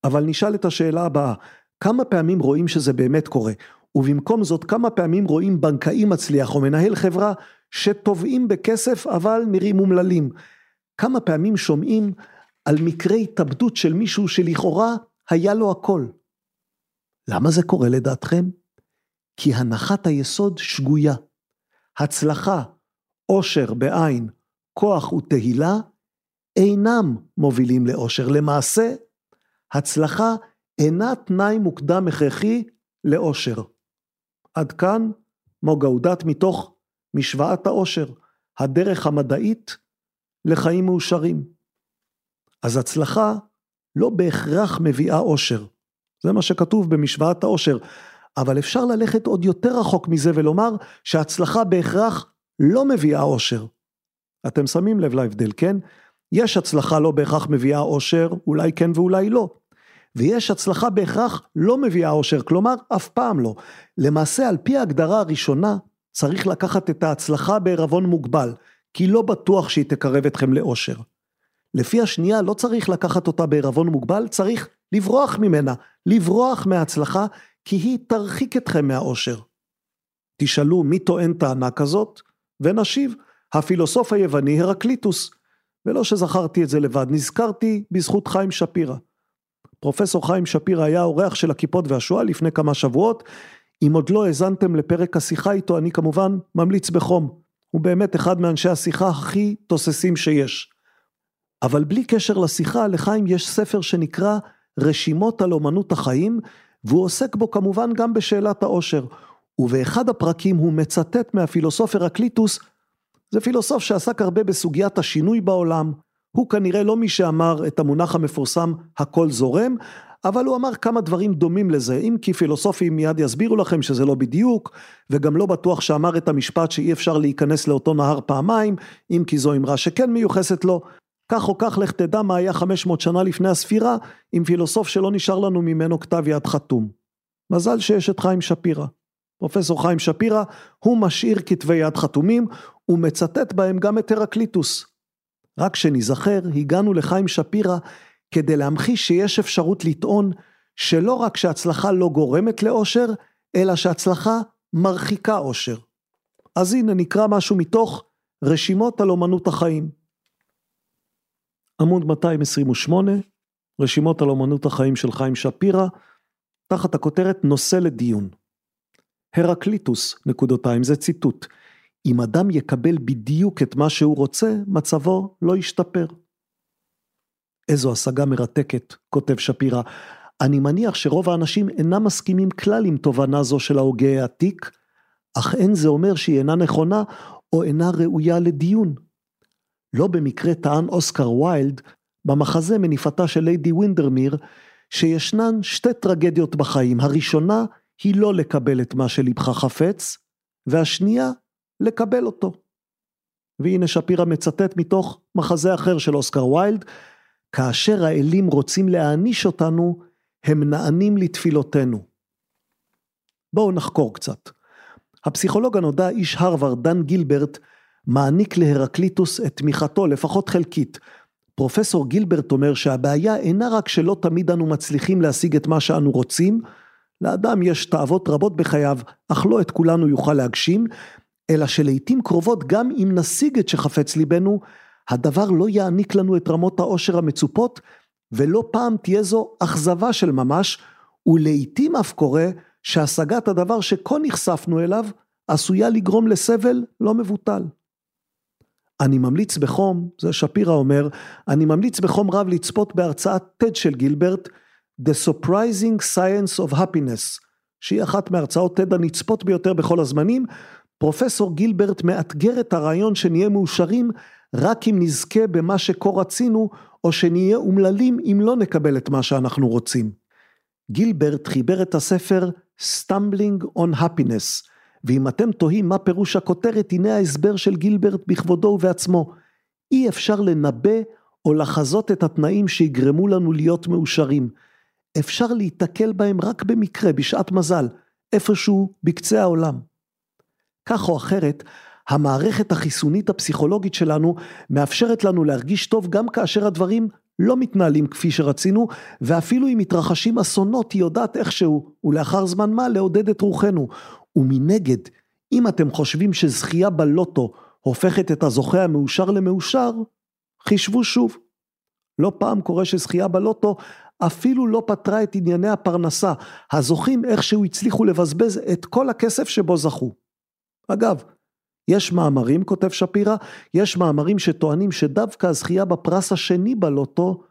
אבל נשאל את השאלה הבאה, כמה פעמים רואים שזה באמת קורה, ובמקום זאת כמה פעמים רואים בנקאי מצליח או מנהל חברה שטובעים בכסף אבל נראים אומללים. כמה פעמים שומעים על מקרי התאבדות של מישהו שלכאורה היה לו הכל. למה זה קורה לדעתכם? כי הנחת היסוד שגויה. הצלחה, עושר בעין, כוח ותהילה, אינם מובילים לאושר. למעשה, הצלחה אינה תנאי מוקדם הכרחי לאושר. עד כאן מוגהודת מתוך משוואת האושר, הדרך המדעית לחיים מאושרים. אז הצלחה לא בהכרח מביאה אושר. זה מה שכתוב במשוואת העושר. אבל אפשר ללכת עוד יותר רחוק מזה ולומר שהצלחה בהכרח לא מביאה עושר. אתם שמים לב להבדל, כן? יש הצלחה לא בהכרח מביאה עושר, אולי כן ואולי לא. ויש הצלחה בהכרח לא מביאה עושר, כלומר אף פעם לא. למעשה על פי ההגדרה הראשונה צריך לקחת את ההצלחה בערבון מוגבל, כי לא בטוח שהיא תקרב אתכם לאושר. לפי השנייה לא צריך לקחת אותה בערבון מוגבל, צריך לברוח ממנה, לברוח מההצלחה, כי היא תרחיק אתכם מהאושר. תשאלו מי טוען טענה כזאת, ונשיב, הפילוסוף היווני הרקליטוס. ולא שזכרתי את זה לבד, נזכרתי בזכות חיים שפירא. פרופסור חיים שפירא היה אורח של הכיפות והשואה לפני כמה שבועות. אם עוד לא האזנתם לפרק השיחה איתו, אני כמובן ממליץ בחום. הוא באמת אחד מאנשי השיחה הכי תוססים שיש. אבל בלי קשר לשיחה, לחיים יש ספר שנקרא רשימות על אומנות החיים, והוא עוסק בו כמובן גם בשאלת העושר. ובאחד הפרקים הוא מצטט מהפילוסוף הרקליטוס, זה פילוסוף שעסק הרבה בסוגיית השינוי בעולם, הוא כנראה לא מי שאמר את המונח המפורסם הכל זורם, אבל הוא אמר כמה דברים דומים לזה, אם כי פילוסופים מיד יסבירו לכם שזה לא בדיוק, וגם לא בטוח שאמר את המשפט שאי אפשר להיכנס לאותו נהר פעמיים, אם כי זו אמרה שכן מיוחסת לו, כך או כך לך תדע מה היה 500 שנה לפני הספירה, עם פילוסוף שלא נשאר לנו ממנו כתב יד חתום. מזל שיש את חיים שפירא. פרופסור חיים שפירא, הוא משאיר כתבי יד חתומים, ומצטט בהם גם את הרקליטוס. רק שנזכר, הגענו לחיים שפירא כדי להמחיש שיש אפשרות לטעון שלא רק שהצלחה לא גורמת לאושר, אלא שהצלחה מרחיקה אושר. אז הנה נקרא משהו מתוך רשימות על אומנות החיים. עמוד 228, רשימות על אומנות החיים של חיים שפירא, תחת הכותרת נושא לדיון. הרקליטוס, נקודותיים, זה ציטוט. אם אדם יקבל בדיוק את מה שהוא רוצה, מצבו לא ישתפר. איזו השגה מרתקת, כותב שפירא. אני מניח שרוב האנשים אינם מסכימים כלל עם תובנה זו של ההוגה העתיק, אך אין זה אומר שהיא אינה נכונה או אינה ראויה לדיון. לא במקרה טען אוסקר ויילד במחזה מניפתה של ליידי וינדרמיר, שישנן שתי טרגדיות בחיים, הראשונה היא לא לקבל את מה שלבך חפץ, והשנייה, לקבל אותו. והנה שפירא מצטט מתוך מחזה אחר של אוסקר ויילד, כאשר האלים רוצים להעניש אותנו, הם נענים לתפילותינו. בואו נחקור קצת. הפסיכולוג הנודע, איש הרווארד, דן גילברט, מעניק להרקליטוס את תמיכתו, לפחות חלקית. פרופסור גילברט אומר שהבעיה אינה רק שלא תמיד אנו מצליחים להשיג את מה שאנו רוצים, לאדם יש תאוות רבות בחייו, אך לא את כולנו יוכל להגשים, אלא שלעיתים קרובות גם אם נשיג את שחפץ ליבנו, הדבר לא יעניק לנו את רמות העושר המצופות, ולא פעם תהיה זו אכזבה של ממש, ולעיתים אף קורה שהשגת הדבר שכה נחשפנו אליו, עשויה לגרום לסבל לא מבוטל. אני ממליץ בחום, זה שפירא אומר, אני ממליץ בחום רב לצפות בהרצאת TED של גילברט, The Surprising Science of Happiness, שהיא אחת מהרצאות TED הנצפות ביותר בכל הזמנים, פרופסור גילברט מאתגר את הרעיון שנהיה מאושרים רק אם נזכה במה שכה רצינו, או שנהיה אומללים אם לא נקבל את מה שאנחנו רוצים. גילברט חיבר את הספר Stumbling on Happiness, ואם אתם תוהים מה פירוש הכותרת, הנה ההסבר של גילברט בכבודו ובעצמו. אי אפשר לנבא או לחזות את התנאים שיגרמו לנו להיות מאושרים. אפשר להיתקל בהם רק במקרה, בשעת מזל, איפשהו בקצה העולם. כך או אחרת, המערכת החיסונית הפסיכולוגית שלנו מאפשרת לנו להרגיש טוב גם כאשר הדברים לא מתנהלים כפי שרצינו, ואפילו אם מתרחשים אסונות היא יודעת איכשהו, ולאחר זמן מה לעודד את רוחנו. ומנגד, אם אתם חושבים שזכייה בלוטו הופכת את הזוכה המאושר למאושר, חישבו שוב. לא פעם קורה שזכייה בלוטו אפילו לא פתרה את ענייני הפרנסה, הזוכים איכשהו הצליחו לבזבז את כל הכסף שבו זכו. אגב, יש מאמרים, כותב שפירא, יש מאמרים שטוענים שדווקא הזכייה בפרס השני בלוטו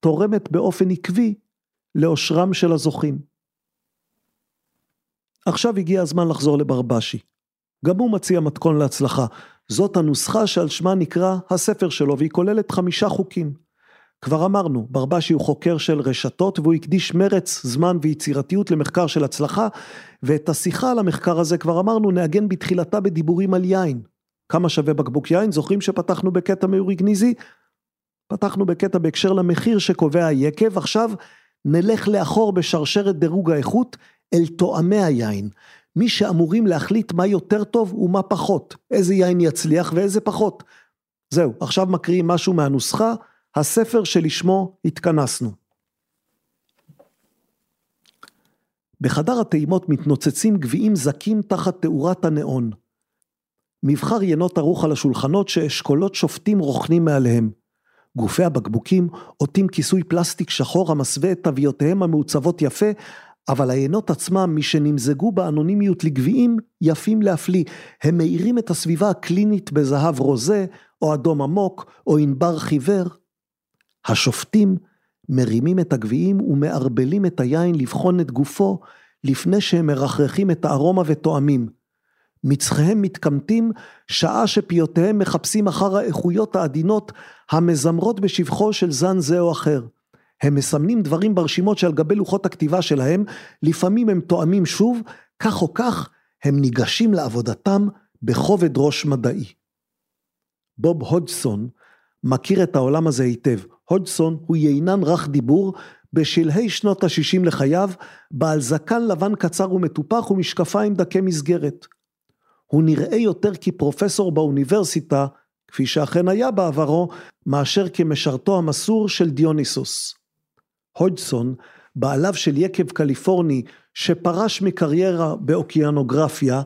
תורמת באופן עקבי לאושרם של הזוכים. עכשיו הגיע הזמן לחזור לברבשי. גם הוא מציע מתכון להצלחה. זאת הנוסחה שעל שמה נקרא הספר שלו, והיא כוללת חמישה חוקים. כבר אמרנו, ברבשי הוא חוקר של רשתות והוא הקדיש מרץ, זמן ויצירתיות למחקר של הצלחה, ואת השיחה על המחקר הזה כבר אמרנו נעגן בתחילתה בדיבורים על יין. כמה שווה בקבוק יין? זוכרים שפתחנו בקטע מאורי גניזי? פתחנו בקטע בהקשר למחיר שקובע היקב, עכשיו נלך לאחור בשרשרת דירוג האיכות אל תואמי היין. מי שאמורים להחליט מה יותר טוב ומה פחות, איזה יין יצליח ואיזה פחות. זהו, עכשיו מקריאים משהו מהנוסחה, הספר שלשמו התכנסנו. בחדר הטעימות מתנוצצים גביעים זכים תחת תאורת הנאון. מבחר ינות ערוך על השולחנות שאשכולות שופטים רוכנים מעליהם. גופי הבקבוקים עוטים כיסוי פלסטיק שחור המסווה את תוויותיהם המעוצבות יפה, אבל היינות עצמם, משנמזגו באנונימיות לגביעים, יפים להפליא. הם מאירים את הסביבה הקלינית בזהב רוזה, או אדום עמוק, או ענבר חיוור. השופטים מרימים את הגביעים ומערבלים את היין לבחון את גופו, לפני שהם מרחרחים את הארומה ותואמים. מצחיהם מתקמטים, שעה שפיותיהם מחפשים אחר האיכויות העדינות המזמרות בשבחו של זן זה או אחר. הם מסמנים דברים ברשימות שעל גבי לוחות הכתיבה שלהם, לפעמים הם תואמים שוב, כך או כך, הם ניגשים לעבודתם בכובד ראש מדעי. בוב הודסון מכיר את העולם הזה היטב. הודסון הוא יינן רך דיבור בשלהי שנות ה-60 לחייו, בעל זקן לבן קצר ומטופח ומשקפיים דקי מסגרת. הוא נראה יותר כפרופסור באוניברסיטה, כפי שאכן היה בעברו, מאשר כמשרתו המסור של דיוניסוס. הודסון, בעליו של יקב קליפורני, שפרש מקריירה באוקיינוגרפיה,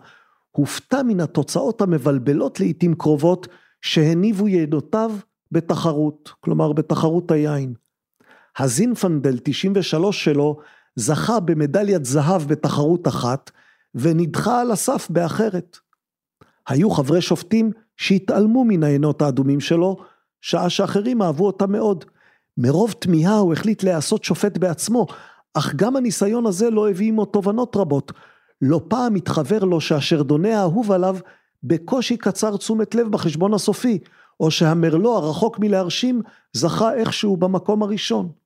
הופתע מן התוצאות המבלבלות לעיתים קרובות שהניבו ידותיו בתחרות, כלומר בתחרות היין. הזינפנדל 93 שלו זכה במדליית זהב בתחרות אחת, ונדחה על הסף באחרת. היו חברי שופטים שהתעלמו מן העינות האדומים שלו, שעה שאחרים אהבו אותה מאוד. מרוב תמיהה הוא החליט להיעשות שופט בעצמו, אך גם הניסיון הזה לא הביא עמו תובנות רבות. לא פעם התחבר לו שהשרדונה האהוב עליו בקושי קצר תשומת לב בחשבון הסופי, או שהמרלו הרחוק מלהרשים זכה איכשהו במקום הראשון.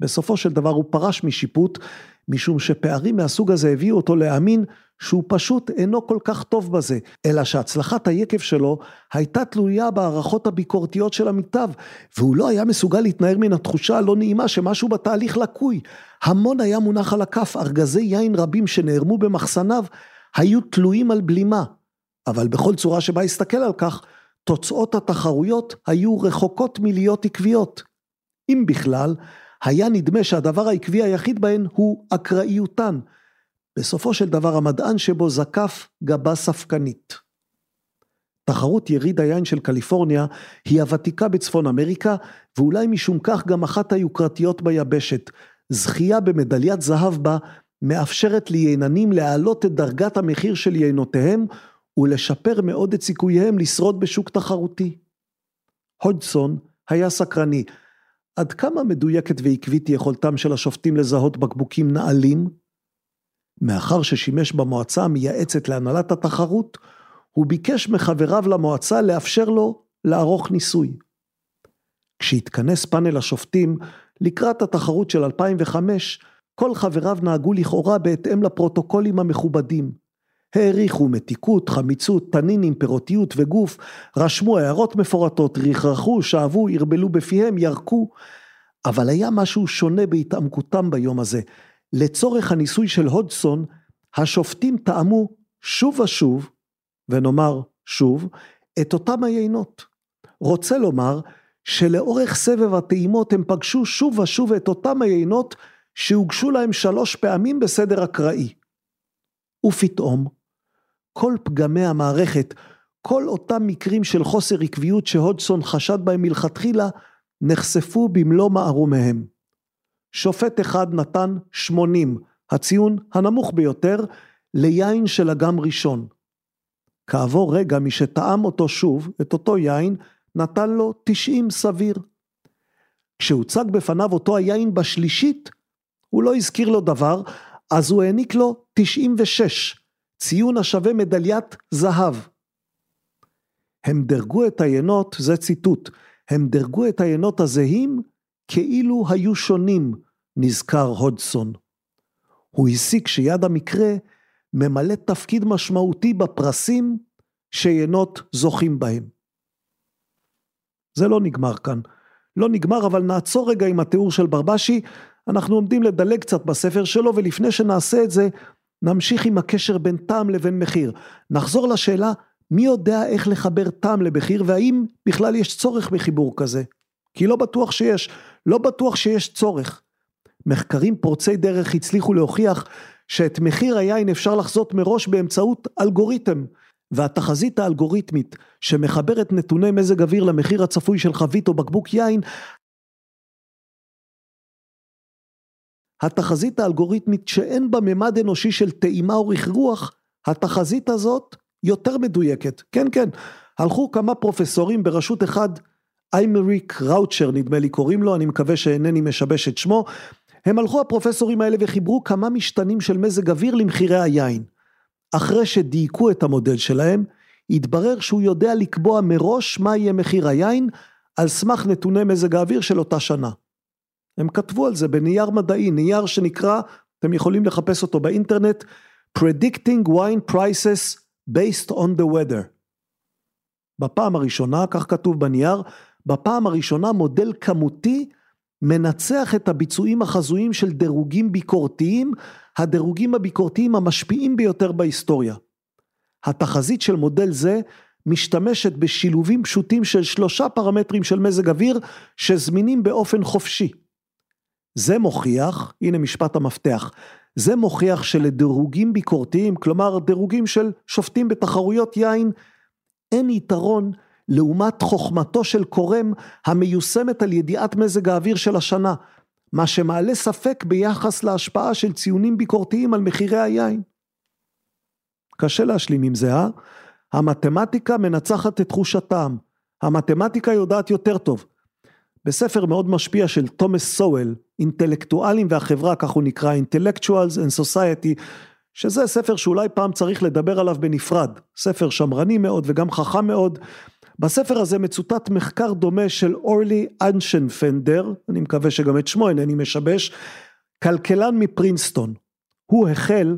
בסופו של דבר הוא פרש משיפוט, משום שפערים מהסוג הזה הביאו אותו להאמין שהוא פשוט אינו כל כך טוב בזה, אלא שהצלחת היקב שלו הייתה תלויה בהערכות הביקורתיות של עמיתיו, והוא לא היה מסוגל להתנער מן התחושה הלא נעימה שמשהו בתהליך לקוי. המון היה מונח על הכף, ארגזי יין רבים שנערמו במחסניו היו תלויים על בלימה, אבל בכל צורה שבה הסתכל על כך, תוצאות התחרויות היו רחוקות מלהיות עקביות. אם בכלל, היה נדמה שהדבר העקבי היחיד בהן הוא אקראיותן. בסופו של דבר המדען שבו זקף גבה ספקנית. תחרות יריד היין של קליפורניה היא הוותיקה בצפון אמריקה, ואולי משום כך גם אחת היוקרתיות ביבשת. זכייה במדליית זהב בה מאפשרת לייננים להעלות את דרגת המחיר של יינותיהם ולשפר מאוד את סיכוייהם לשרוד בשוק תחרותי. הודסון היה סקרני, עד כמה מדויקת ועקבית היא יכולתם של השופטים לזהות בקבוקים נעלים? מאחר ששימש במועצה המייעצת להנהלת התחרות, הוא ביקש מחבריו למועצה לאפשר לו לערוך ניסוי. כשהתכנס פאנל השופטים לקראת התחרות של 2005, כל חבריו נהגו לכאורה בהתאם לפרוטוקולים המכובדים. העריכו מתיקות, חמיצות, תנינים, פירותיות וגוף, רשמו הערות מפורטות, רכרכו, שאבו, ערבלו בפיהם, ירקו, אבל היה משהו שונה בהתעמקותם ביום הזה. לצורך הניסוי של הודסון, השופטים טעמו שוב ושוב, ונאמר שוב, את אותם היינות. רוצה לומר שלאורך סבב הטעימות הם פגשו שוב ושוב את אותם היינות שהוגשו להם שלוש פעמים בסדר אקראי. ופתאום, כל פגמי המערכת, כל אותם מקרים של חוסר עקביות שהודסון חשד בהם מלכתחילה, נחשפו במלוא מערומיהם. שופט אחד נתן 80, הציון הנמוך ביותר, ליין של אגם ראשון. כעבור רגע מי שטעם אותו שוב, את אותו יין, נתן לו 90 סביר. כשהוצג בפניו אותו היין בשלישית, הוא לא הזכיר לו דבר, אז הוא העניק לו 96, ציון השווה מדליית זהב. הם דרגו את היינות, זה ציטוט, הם דרגו את היינות הזהים כאילו היו שונים, נזכר הודסון. הוא הסיק שיד המקרה ממלא תפקיד משמעותי בפרסים שיינות זוכים בהם. זה לא נגמר כאן. לא נגמר, אבל נעצור רגע עם התיאור של ברבשי. אנחנו עומדים לדלג קצת בספר שלו, ולפני שנעשה את זה, נמשיך עם הקשר בין טעם לבין מחיר. נחזור לשאלה, מי יודע איך לחבר טעם למחיר, והאם בכלל יש צורך בחיבור כזה? כי לא בטוח שיש, לא בטוח שיש צורך. מחקרים פורצי דרך הצליחו להוכיח שאת מחיר היין אפשר לחזות מראש באמצעות אלגוריתם, והתחזית האלגוריתמית שמחברת נתוני מזג אוויר למחיר הצפוי של חבית או בקבוק יין, התחזית האלגוריתמית שאין בה ממד אנושי של טעימה או רכרוח, התחזית הזאת יותר מדויקת. כן, כן, הלכו כמה פרופסורים בראשות אחד, איימריק ראוצ'ר נדמה לי קוראים לו, אני מקווה שאינני משבש את שמו, הם הלכו הפרופסורים האלה וחיברו כמה משתנים של מזג אוויר למחירי היין. אחרי שדייקו את המודל שלהם, התברר שהוא יודע לקבוע מראש מה יהיה מחיר היין על סמך נתוני מזג האוויר של אותה שנה. הם כתבו על זה בנייר מדעי, נייר שנקרא, אתם יכולים לחפש אותו באינטרנט, Predicting Wine Prices Based on the Weather. בפעם הראשונה, כך כתוב בנייר, בפעם הראשונה מודל כמותי מנצח את הביצועים החזויים של דירוגים ביקורתיים, הדירוגים הביקורתיים המשפיעים ביותר בהיסטוריה. התחזית של מודל זה משתמשת בשילובים פשוטים של שלושה פרמטרים של מזג אוויר שזמינים באופן חופשי. זה מוכיח, הנה משפט המפתח, זה מוכיח שלדירוגים ביקורתיים, כלומר דירוגים של שופטים בתחרויות יין, אין יתרון לעומת חוכמתו של קורם המיושמת על ידיעת מזג האוויר של השנה, מה שמעלה ספק ביחס להשפעה של ציונים ביקורתיים על מחירי היין. קשה להשלים עם זה, אה? המתמטיקה מנצחת את תחוש הטעם. המתמטיקה יודעת יותר טוב. בספר מאוד משפיע של תומאס סואל, אינטלקטואלים והחברה, כך הוא נקרא, Intellectuals and Society, שזה ספר שאולי פעם צריך לדבר עליו בנפרד, ספר שמרני מאוד וגם חכם מאוד. בספר הזה מצוטט מחקר דומה של אורלי אנשנפנדר, אני מקווה שגם את שמו אינני משבש, כלכלן מפרינסטון. הוא החל,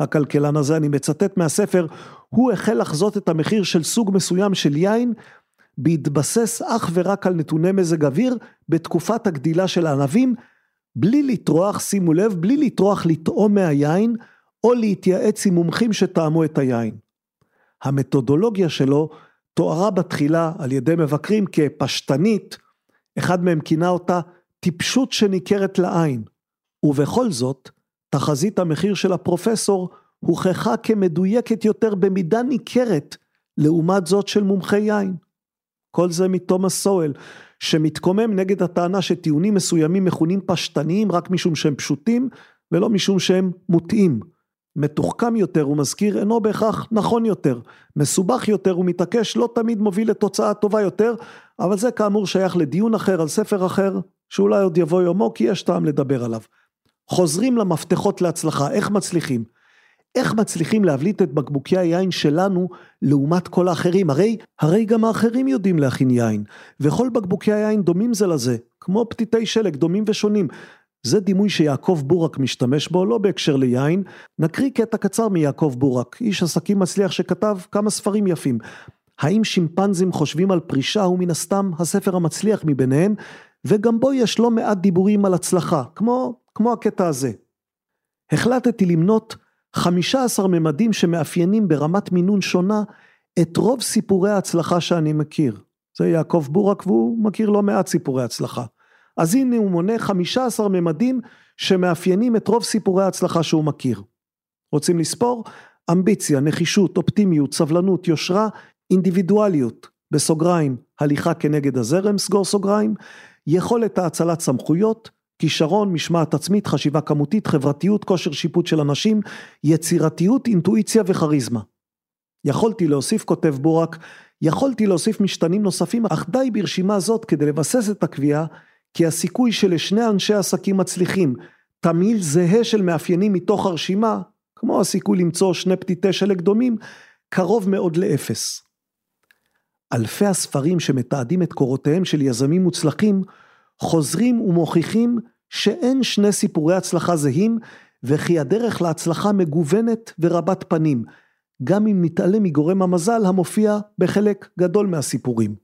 הכלכלן הזה, אני מצטט מהספר, הוא החל לחזות את המחיר של סוג מסוים של יין בהתבסס אך ורק על נתוני מזג אוויר בתקופת הגדילה של הענבים, בלי לטרוח, שימו לב, בלי לטרוח לטעום מהיין או להתייעץ עם מומחים שטעמו את היין. המתודולוגיה שלו תוארה בתחילה על ידי מבקרים כפשטנית, אחד מהם כינה אותה טיפשות שניכרת לעין, ובכל זאת, תחזית המחיר של הפרופסור הוכחה כמדויקת יותר במידה ניכרת לעומת זאת של מומחי יין. כל זה מתומאס סואל, שמתקומם נגד הטענה שטיעונים מסוימים מכונים פשטניים רק משום שהם פשוטים ולא משום שהם מוטעים. מתוחכם יותר ומזכיר אינו בהכרח נכון יותר, מסובך יותר ומתעקש לא תמיד מוביל לתוצאה טובה יותר, אבל זה כאמור שייך לדיון אחר על ספר אחר, שאולי עוד יבוא יומו כי יש טעם לדבר עליו. חוזרים למפתחות להצלחה, איך מצליחים? איך מצליחים להבליט את בקבוקי היין שלנו לעומת כל האחרים? הרי, הרי גם האחרים יודעים להכין יין, וכל בקבוקי היין דומים זה לזה, כמו פתיתי שלג, דומים ושונים. זה דימוי שיעקב בורק משתמש בו, לא בהקשר ליין. נקריא קטע קצר מיעקב בורק, איש עסקים מצליח שכתב כמה ספרים יפים. האם שימפנזים חושבים על פרישה הוא מן הסתם הספר המצליח מביניהם, וגם בו יש לא מעט דיבורים על הצלחה, כמו, כמו הקטע הזה. החלטתי למנות 15 ממדים שמאפיינים ברמת מינון שונה את רוב סיפורי ההצלחה שאני מכיר. זה יעקב בורק והוא מכיר לא מעט סיפורי הצלחה. אז הנה הוא מונה 15 ממדים שמאפיינים את רוב סיפורי ההצלחה שהוא מכיר. רוצים לספור? אמביציה, נחישות, אופטימיות, סבלנות, יושרה, אינדיבידואליות, בסוגריים, הליכה כנגד הזרם, סגור סוגריים, יכולת האצלת סמכויות, כישרון, משמעת עצמית, חשיבה כמותית, חברתיות, כושר שיפוט של אנשים, יצירתיות, אינטואיציה וכריזמה. יכולתי להוסיף, כותב בורק, יכולתי להוסיף משתנים נוספים, אך די ברשימה זאת כדי לבסס את הקביעה כי הסיכוי שלשני אנשי עסקים מצליחים תמהיל זהה של מאפיינים מתוך הרשימה, כמו הסיכוי למצוא שני פתיתי שלג דומים, קרוב מאוד לאפס. אלפי הספרים שמתעדים את קורותיהם של יזמים מוצלחים, חוזרים ומוכיחים שאין שני סיפורי הצלחה זהים, וכי הדרך להצלחה מגוונת ורבת פנים, גם אם נתעלם מגורם המזל המופיע בחלק גדול מהסיפורים.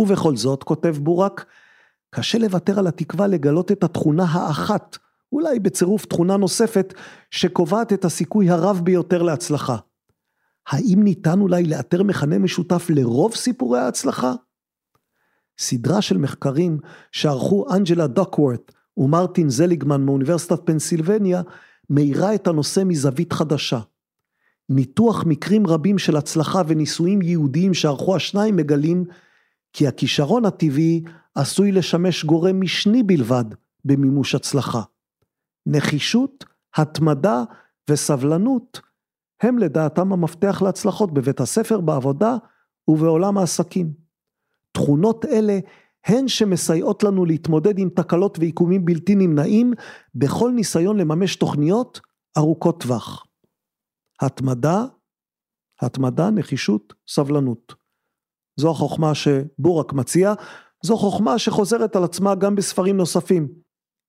ובכל זאת, כותב בורק, קשה לוותר על התקווה לגלות את התכונה האחת, אולי בצירוף תכונה נוספת, שקובעת את הסיכוי הרב ביותר להצלחה. האם ניתן אולי לאתר מכנה משותף לרוב סיפורי ההצלחה? סדרה של מחקרים שערכו אנג'לה דוקוורט ומרטין זליגמן מאוניברסיטת פנסילבניה, מאירה את הנושא מזווית חדשה. ניתוח מקרים רבים של הצלחה וניסויים יהודיים שערכו השניים מגלים כי הכישרון הטבעי עשוי לשמש גורם משני בלבד במימוש הצלחה. נחישות, התמדה וסבלנות הם לדעתם המפתח להצלחות בבית הספר, בעבודה ובעולם העסקים. תכונות אלה הן שמסייעות לנו להתמודד עם תקלות ועיקומים בלתי נמנעים בכל ניסיון לממש תוכניות ארוכות טווח. התמדה, התמדה, נחישות, סבלנות. זו החוכמה שבורק מציע, זו חוכמה שחוזרת על עצמה גם בספרים נוספים.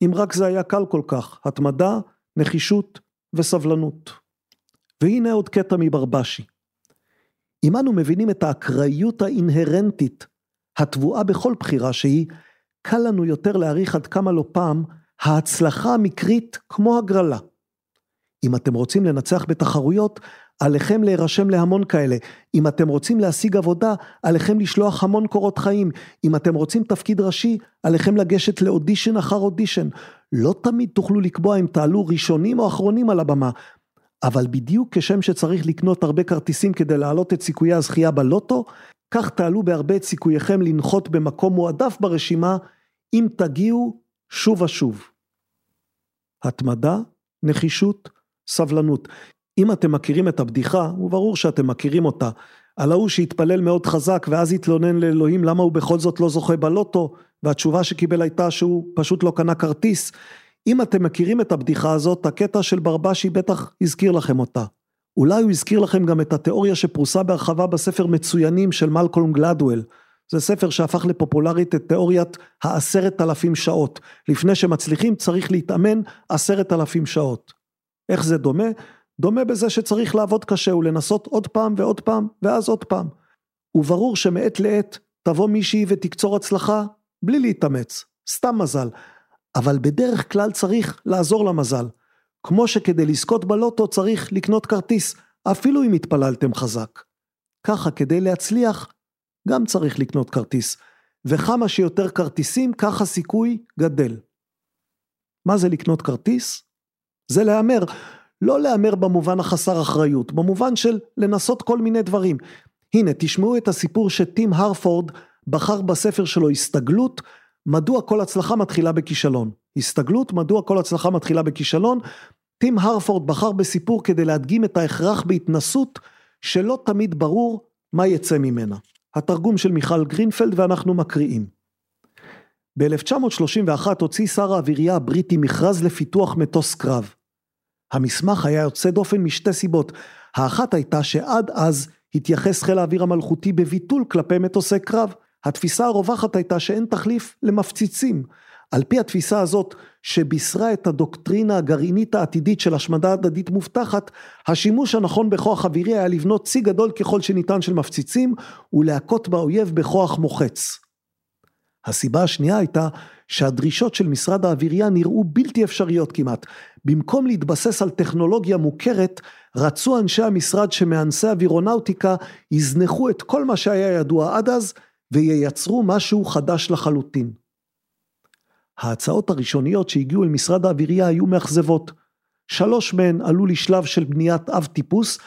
אם רק זה היה קל כל כך, התמדה, נחישות וסבלנות. והנה עוד קטע מברבשי. אם אנו מבינים את האקראיות האינהרנטית הטבועה בכל בחירה שהיא, קל לנו יותר להעריך עד כמה לא פעם ההצלחה המקרית כמו הגרלה. אם אתם רוצים לנצח בתחרויות, עליכם להירשם להמון כאלה. אם אתם רוצים להשיג עבודה, עליכם לשלוח המון קורות חיים. אם אתם רוצים תפקיד ראשי, עליכם לגשת לאודישן אחר אודישן. לא תמיד תוכלו לקבוע אם תעלו ראשונים או אחרונים על הבמה. אבל בדיוק כשם שצריך לקנות הרבה כרטיסים כדי להעלות את סיכויי הזכייה בלוטו, כך תעלו בהרבה את סיכוייכם לנחות במקום מועדף ברשימה, אם תגיעו שוב ושוב. התמדה, נחישות, סבלנות. אם אתם מכירים את הבדיחה, וברור שאתם מכירים אותה, על ההוא שהתפלל מאוד חזק ואז התלונן לאלוהים למה הוא בכל זאת לא זוכה בלוטו, והתשובה שקיבל הייתה שהוא פשוט לא קנה כרטיס. אם אתם מכירים את הבדיחה הזאת, הקטע של ברבשי בטח הזכיר לכם אותה. אולי הוא הזכיר לכם גם את התיאוריה שפרוסה בהרחבה בספר מצוינים של מלקולם גלדוול. זה ספר שהפך לפופולרית את תיאוריית העשרת אלפים שעות. לפני שמצליחים צריך להתאמן עשרת אלפים שעות. איך זה דומה? דומה בזה שצריך לעבוד קשה ולנסות עוד פעם ועוד פעם ואז עוד פעם. וברור שמעת לעת תבוא מישהי ותקצור הצלחה בלי להתאמץ, סתם מזל. אבל בדרך כלל צריך לעזור למזל. כמו שכדי לזכות בלוטו צריך לקנות כרטיס, אפילו אם התפללתם חזק. ככה כדי להצליח, גם צריך לקנות כרטיס. וכמה שיותר כרטיסים, כך הסיכוי גדל. מה זה לקנות כרטיס? זה להמר. לא להמר במובן החסר אחריות, במובן של לנסות כל מיני דברים. הנה, תשמעו את הסיפור שטים הרפורד בחר בספר שלו הסתגלות, מדוע כל הצלחה מתחילה בכישלון. הסתגלות, מדוע כל הצלחה מתחילה בכישלון. טים הרפורד בחר בסיפור כדי להדגים את ההכרח בהתנסות שלא תמיד ברור מה יצא ממנה. התרגום של מיכל גרינפלד ואנחנו מקריאים. ב-1931 הוציא שר האווירייה הבריטי מכרז לפיתוח מטוס קרב. המסמך היה יוצא דופן משתי סיבות, האחת הייתה שעד אז התייחס חיל האוויר המלכותי בביטול כלפי מטוסי קרב. התפיסה הרווחת הייתה שאין תחליף למפציצים. על פי התפיסה הזאת, שבישרה את הדוקטרינה הגרעינית העתידית של השמדה הדדית מובטחת, השימוש הנכון בכוח אווירי היה לבנות צי גדול ככל שניתן של מפציצים, ולהכות באויב בכוח מוחץ. הסיבה השנייה הייתה שהדרישות של משרד האווירייה נראו בלתי אפשריות כמעט. במקום להתבסס על טכנולוגיה מוכרת, רצו אנשי המשרד שמאנסי אווירונאוטיקה יזנחו את כל מה שהיה ידוע עד אז, וייצרו משהו חדש לחלוטין. ההצעות הראשוניות שהגיעו אל משרד האווירייה היו מאכזבות. שלוש מהן עלו לשלב של בניית אב טיפוס,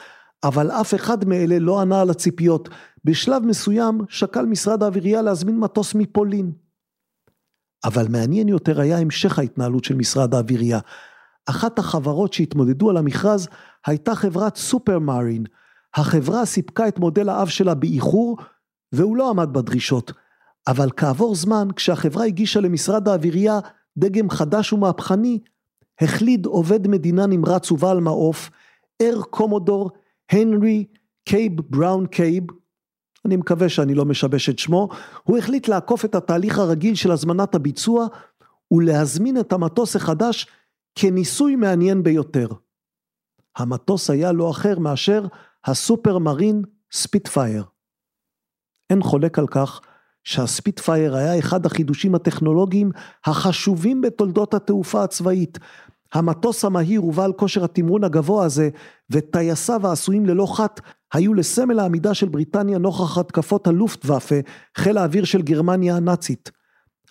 אבל אף אחד מאלה לא ענה על הציפיות. בשלב מסוים שקל משרד האווירייה להזמין מטוס מפולין. אבל מעניין יותר היה המשך ההתנהלות של משרד האווירייה. אחת החברות שהתמודדו על המכרז הייתה חברת סופר מרין. החברה סיפקה את מודל האב שלה באיחור, והוא לא עמד בדרישות. אבל כעבור זמן, כשהחברה הגישה למשרד האווירייה דגם חדש ומהפכני, החליד עובד מדינה נמרץ ובעל מעוף, Air Commodore הנרי קייב בראון קייב, אני מקווה שאני לא משבש את שמו, הוא החליט לעקוף את התהליך הרגיל של הזמנת הביצוע ולהזמין את המטוס החדש כניסוי מעניין ביותר. המטוס היה לא אחר מאשר הסופרמרין ספיטפייר. אין חולק על כך שהספיטפייר היה אחד החידושים הטכנולוגיים החשובים בתולדות התעופה הצבאית. המטוס המהיר ובעל כושר התמרון הגבוה הזה וטייסיו העשויים ללא חת היו לסמל העמידה של בריטניה נוכח התקפות הלופטוואפה, חיל האוויר של גרמניה הנאצית.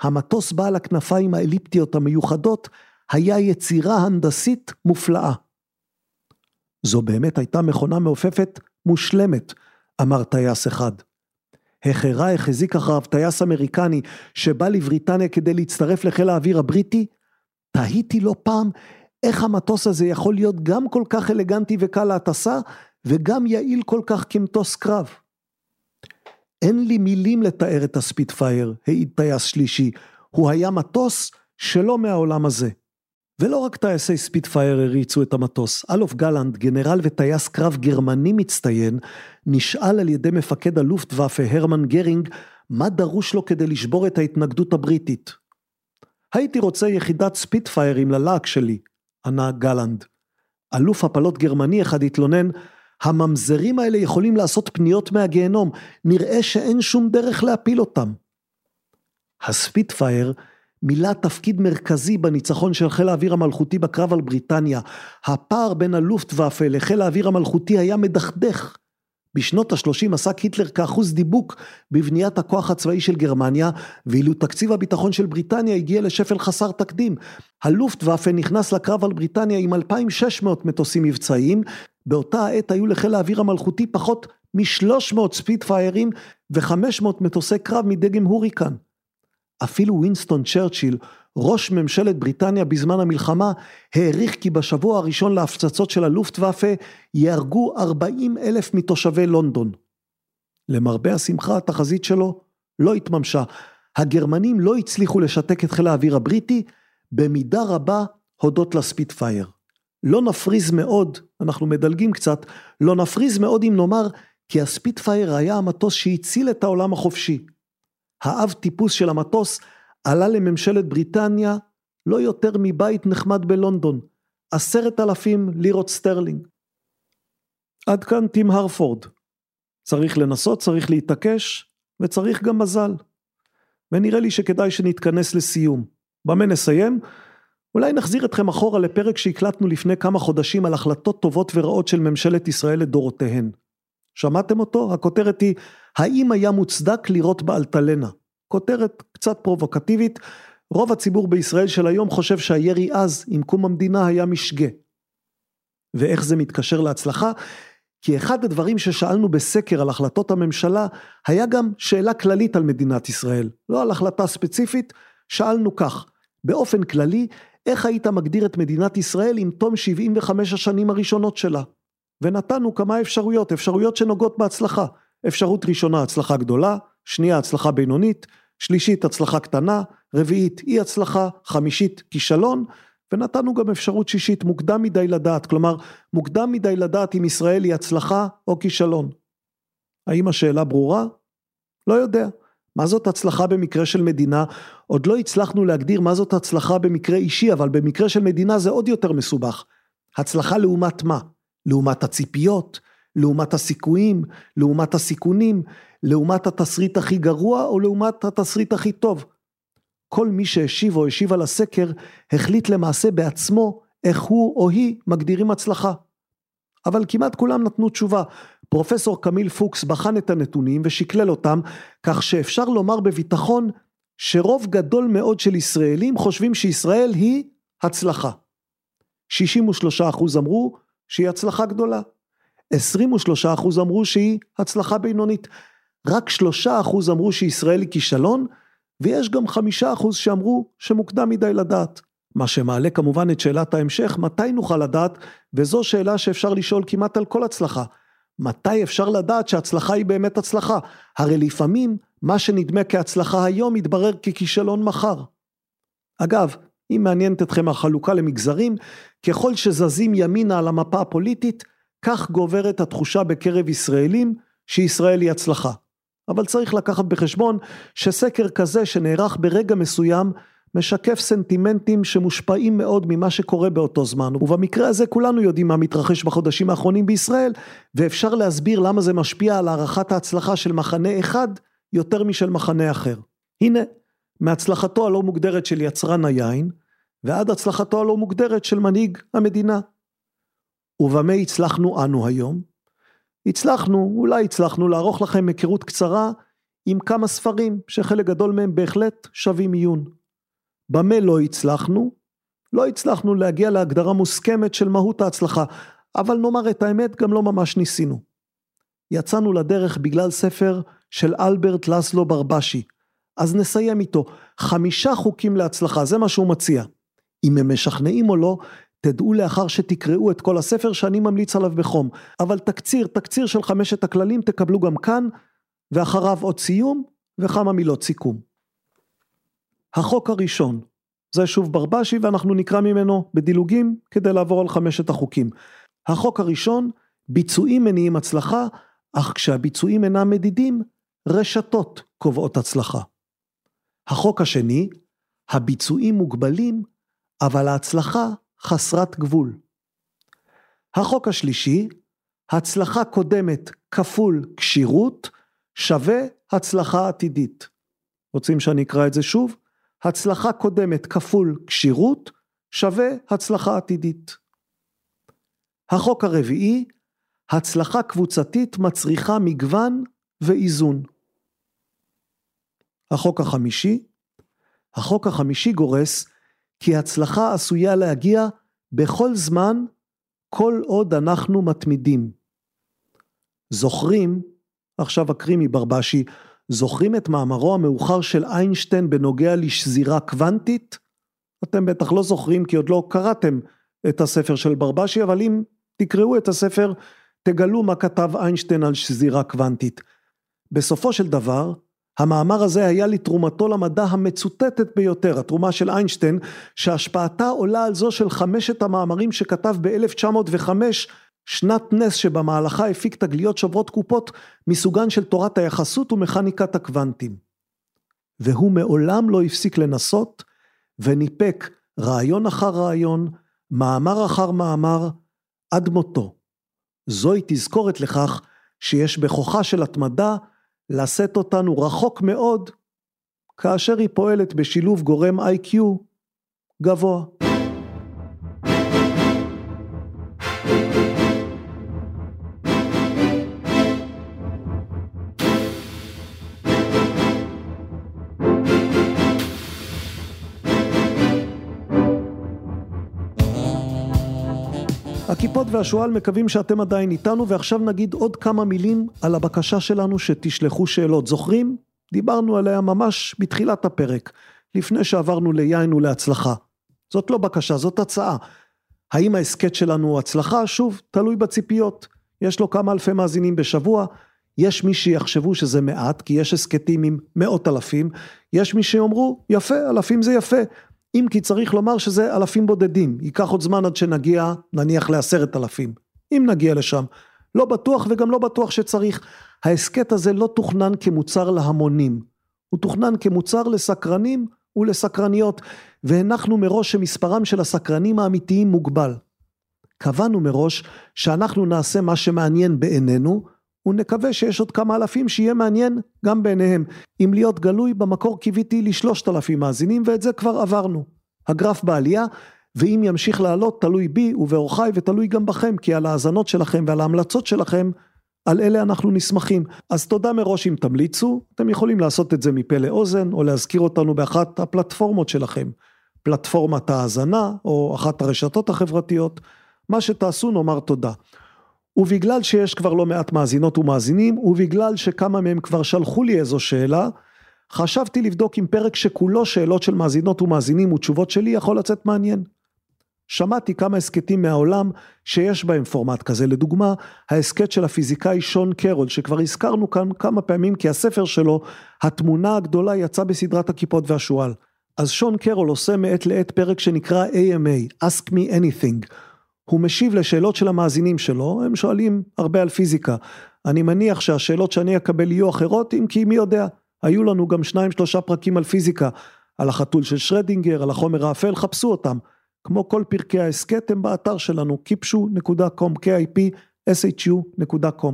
המטוס בעל הכנפיים האליפטיות המיוחדות היה יצירה הנדסית מופלאה. זו באמת הייתה מכונה מעופפת מושלמת, אמר טייס אחד. החרה החזיק אחריו טייס אמריקני שבא לבריטניה כדי להצטרף לחיל האוויר הבריטי? תהיתי לא פעם איך המטוס הזה יכול להיות גם כל כך אלגנטי וקל להטסה וגם יעיל כל כך כמטוס קרב. אין לי מילים לתאר את הספיטפייר, העיד טייס שלישי, הוא היה מטוס שלא מהעולם הזה. ולא רק טייסי ספיטפייר הריצו את המטוס, אדולף גלנד, גנרל וטייס קרב גרמני מצטיין, נשאל על ידי מפקד הלופטוואפה הרמן גרינג, מה דרוש לו כדי לשבור את ההתנגדות הבריטית. הייתי רוצה יחידת ספיטפיירים ללהק שלי, ענה גלנד. אלוף הפלות גרמני אחד התלונן, הממזרים האלה יכולים לעשות פניות מהגיהנום, נראה שאין שום דרך להפיל אותם. הספיטפייר מילא תפקיד מרכזי בניצחון של חיל האוויר המלכותי בקרב על בריטניה. הפער בין הלופטוואפה לחיל האוויר המלכותי היה מדכדך. בשנות ה-30 עסק היטלר כאחוז דיבוק בבניית הכוח הצבאי של גרמניה, ואילו תקציב הביטחון של בריטניה הגיע לשפל חסר תקדים. הלופטוואפה נכנס לקרב על בריטניה עם 2,600 מטוסים מבצעיים, באותה העת היו לחיל האוויר המלכותי פחות מ-300 ספיטפיירים ו-500 מטוסי קרב מדגם הוריקן. אפילו ווינסטון צ'רצ'יל, ראש ממשלת בריטניה בזמן המלחמה, העריך כי בשבוע הראשון להפצצות של הלופטוואפה יהרגו 40 אלף מתושבי לונדון. למרבה השמחה התחזית שלו לא התממשה. הגרמנים לא הצליחו לשתק את חיל האוויר הבריטי, במידה רבה הודות לספיטפייר. לא נפריז מאוד, אנחנו מדלגים קצת, לא נפריז מאוד אם נאמר כי הספיטפייר היה המטוס שהציל את העולם החופשי. האב טיפוס של המטוס עלה לממשלת בריטניה לא יותר מבית נחמד בלונדון, עשרת אלפים לירות סטרלינג. עד כאן טים הרפורד. צריך לנסות, צריך להתעקש, וצריך גם מזל. ונראה לי שכדאי שנתכנס לסיום. במה נסיים? אולי נחזיר אתכם אחורה לפרק שהקלטנו לפני כמה חודשים על החלטות טובות ורעות של ממשלת ישראל לדורותיהן. שמעתם אותו? הכותרת היא, האם היה מוצדק לירות באלטלנה? כותרת קצת פרובוקטיבית, רוב הציבור בישראל של היום חושב שהירי אז, עם קום המדינה, היה משגה. ואיך זה מתקשר להצלחה? כי אחד הדברים ששאלנו בסקר על החלטות הממשלה, היה גם שאלה כללית על מדינת ישראל, לא על החלטה ספציפית, שאלנו כך, באופן כללי, איך היית מגדיר את מדינת ישראל עם תום 75 השנים הראשונות שלה? ונתנו כמה אפשרויות, אפשרויות שנוגעות בהצלחה. אפשרות ראשונה, הצלחה גדולה, שנייה, הצלחה בינונית, שלישית, הצלחה קטנה, רביעית, אי הצלחה, חמישית, כישלון, ונתנו גם אפשרות שישית, מוקדם מדי לדעת, כלומר, מוקדם מדי לדעת אם ישראל היא הצלחה או כישלון. האם השאלה ברורה? לא יודע. מה זאת הצלחה במקרה של מדינה? עוד לא הצלחנו להגדיר מה זאת הצלחה במקרה אישי, אבל במקרה של מדינה זה עוד יותר מסובך. הצלחה לעומת מה? לעומת הציפיות, לעומת הסיכויים, לעומת הסיכונים, לעומת התסריט הכי גרוע או לעומת התסריט הכי טוב. כל מי שהשיב או השיב על הסקר החליט למעשה בעצמו איך הוא או היא מגדירים הצלחה. אבל כמעט כולם נתנו תשובה. פרופסור קמיל פוקס בחן את הנתונים ושקלל אותם, כך שאפשר לומר בביטחון שרוב גדול מאוד של ישראלים חושבים שישראל היא הצלחה. 63% אמרו שהיא הצלחה גדולה. 23% אמרו שהיא הצלחה בינונית. רק 3% אמרו שישראל היא כישלון, ויש גם 5% שאמרו שמוקדם מדי לדעת. מה שמעלה כמובן את שאלת ההמשך, מתי נוכל לדעת, וזו שאלה שאפשר לשאול כמעט על כל הצלחה. מתי אפשר לדעת שהצלחה היא באמת הצלחה? הרי לפעמים מה שנדמה כהצלחה היום יתברר ככישלון מחר. אגב, אם מעניינת אתכם החלוקה למגזרים, ככל שזזים ימינה על המפה הפוליטית, כך גוברת התחושה בקרב ישראלים שישראל היא הצלחה. אבל צריך לקחת בחשבון שסקר כזה שנערך ברגע מסוים משקף סנטימנטים שמושפעים מאוד ממה שקורה באותו זמן, ובמקרה הזה כולנו יודעים מה מתרחש בחודשים האחרונים בישראל, ואפשר להסביר למה זה משפיע על הערכת ההצלחה של מחנה אחד יותר משל מחנה אחר. הנה, מהצלחתו הלא מוגדרת של יצרן היין, ועד הצלחתו הלא מוגדרת של מנהיג המדינה. ובמה הצלחנו אנו היום? הצלחנו, אולי הצלחנו לערוך לכם היכרות קצרה עם כמה ספרים שחלק גדול מהם בהחלט שווים עיון. במה לא הצלחנו? לא הצלחנו להגיע להגדרה מוסכמת של מהות ההצלחה, אבל נאמר את האמת, גם לא ממש ניסינו. יצאנו לדרך בגלל ספר של אלברט לסלו ברבשי, אז נסיים איתו. חמישה חוקים להצלחה, זה מה שהוא מציע. אם הם משכנעים או לא, תדעו לאחר שתקראו את כל הספר שאני ממליץ עליו בחום. אבל תקציר, תקציר של חמשת הכללים תקבלו גם כאן, ואחריו עוד סיום וכמה מילות סיכום. החוק הראשון, זה שוב ברבשי ואנחנו נקרא ממנו בדילוגים כדי לעבור על חמשת החוקים. החוק הראשון, ביצועים מניעים הצלחה, אך כשהביצועים אינם מדידים, רשתות קובעות הצלחה. החוק השני, הביצועים מוגבלים, אבל ההצלחה חסרת גבול. החוק השלישי, הצלחה קודמת כפול כשירות שווה הצלחה עתידית. רוצים שאני אקרא את זה שוב? הצלחה קודמת כפול כשירות שווה הצלחה עתידית. החוק הרביעי, הצלחה קבוצתית מצריכה מגוון ואיזון. החוק החמישי, החוק החמישי גורס כי הצלחה עשויה להגיע בכל זמן כל עוד אנחנו מתמידים. זוכרים, עכשיו אקריא מברבשי, זוכרים את מאמרו המאוחר של איינשטיין בנוגע לשזירה קוונטית? אתם בטח לא זוכרים כי עוד לא קראתם את הספר של ברבשי, אבל אם תקראו את הספר, תגלו מה כתב איינשטיין על שזירה קוונטית. בסופו של דבר, המאמר הזה היה לתרומתו למדע המצוטטת ביותר, התרומה של איינשטיין, שהשפעתה עולה על זו של חמשת המאמרים שכתב ב-1905, שנת נס שבמהלכה הפיק תגליות שוברות קופות מסוגן של תורת היחסות ומכניקת הקוונטים. והוא מעולם לא הפסיק לנסות, וניפק רעיון אחר רעיון, מאמר אחר מאמר, עד מותו. זוהי תזכורת לכך שיש בכוחה של התמדה לשאת אותנו רחוק מאוד, כאשר היא פועלת בשילוב גורם איי-קיו גבוה. הכיפות והשועל מקווים שאתם עדיין איתנו ועכשיו נגיד עוד כמה מילים על הבקשה שלנו שתשלחו שאלות. זוכרים? דיברנו עליה ממש בתחילת הפרק, לפני שעברנו ליין ולהצלחה. זאת לא בקשה, זאת הצעה. האם ההסכת שלנו הוא הצלחה? שוב, תלוי בציפיות. יש לו כמה אלפי מאזינים בשבוע, יש מי שיחשבו שזה מעט, כי יש הסכתים עם מאות אלפים, יש מי שיאמרו, יפה, אלפים זה יפה, אם כי צריך לומר שזה אלפים בודדים, ייקח עוד זמן עד שנגיע נניח לעשרת אלפים, אם נגיע לשם. לא בטוח וגם לא בטוח שצריך. ההסכת הזה לא תוכנן כמוצר להמונים, הוא תוכנן כמוצר לסקרנים ולסקרניות, והנחנו מראש שמספרם של הסקרנים האמיתיים מוגבל. קבענו מראש שאנחנו נעשה מה שמעניין בעינינו, ונקווה שיש עוד כמה אלפים שיהיה מעניין גם בעיניהם. אם להיות גלוי, במקור קיוויתי לשלושת אלפים מאזינים, ואת זה כבר עברנו. הגרף בעלייה, ואם ימשיך לעלות, תלוי בי ובאורחיי, ותלוי גם בכם, כי על ההאזנות שלכם ועל ההמלצות שלכם, על אלה אנחנו נסמכים. אז תודה מראש אם תמליצו, אתם יכולים לעשות את זה מפה לאוזן, או להזכיר אותנו באחת הפלטפורמות שלכם. פלטפורמת ההאזנה, או אחת הרשתות החברתיות. מה שתעשו נאמר תודה. ובגלל שיש כבר לא מעט מאזינות ומאזינים, ובגלל שכמה מהם כבר שלחו לי איזו שאלה, חשבתי לבדוק אם פרק שכולו שאלות של מאזינות ומאזינים ותשובות שלי יכול לצאת מעניין. שמעתי כמה הסכתים מהעולם שיש בהם פורמט כזה, לדוגמה, ההסכת של הפיזיקאי שון קרול, שכבר הזכרנו כאן כמה פעמים כי הספר שלו, התמונה הגדולה יצא בסדרת הכיפות והשועל. אז שון קרול עושה מעת לעת פרק שנקרא AMA, Ask Me Anything. הוא משיב לשאלות של המאזינים שלו, הם שואלים הרבה על פיזיקה. אני מניח שהשאלות שאני אקבל יהיו אחרות, אם כי מי יודע. היו לנו גם שניים שלושה פרקים על פיזיקה, על החתול של שרדינגר, על החומר האפל, חפשו אותם. כמו כל פרקי ההסכת הם באתר שלנו, kipshu.com, kipshu.com.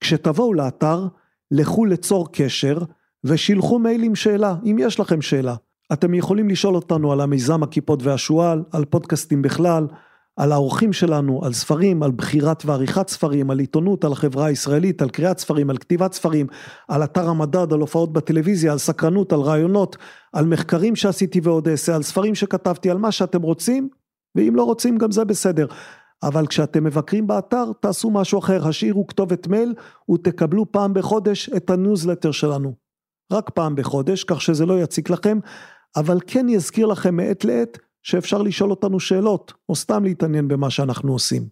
כשתבואו לאתר, לכו לצור קשר ושילחו מייל עם שאלה, אם יש לכם שאלה. אתם יכולים לשאול אותנו על המיזם הכיפות והשועל, על פודקאסטים בכלל, על האורחים שלנו, על ספרים, על בחירת ועריכת ספרים, על עיתונות, על החברה הישראלית, על קריאת ספרים, על כתיבת ספרים, על אתר המדד, על הופעות בטלוויזיה, על סקרנות, על רעיונות, על מחקרים שעשיתי ועוד אעשה, על ספרים שכתבתי, על מה שאתם רוצים, ואם לא רוצים גם זה בסדר. אבל כשאתם מבקרים באתר, תעשו משהו אחר, השאירו כתובת מייל ותקבלו פעם בחודש את הניוזלטר שלנו. רק פעם בחודש, כך שזה לא יציק לכם, אבל כן יזכיר לכם מעת לעת שאפשר לשאול אותנו שאלות, או סתם להתעניין במה שאנחנו עושים.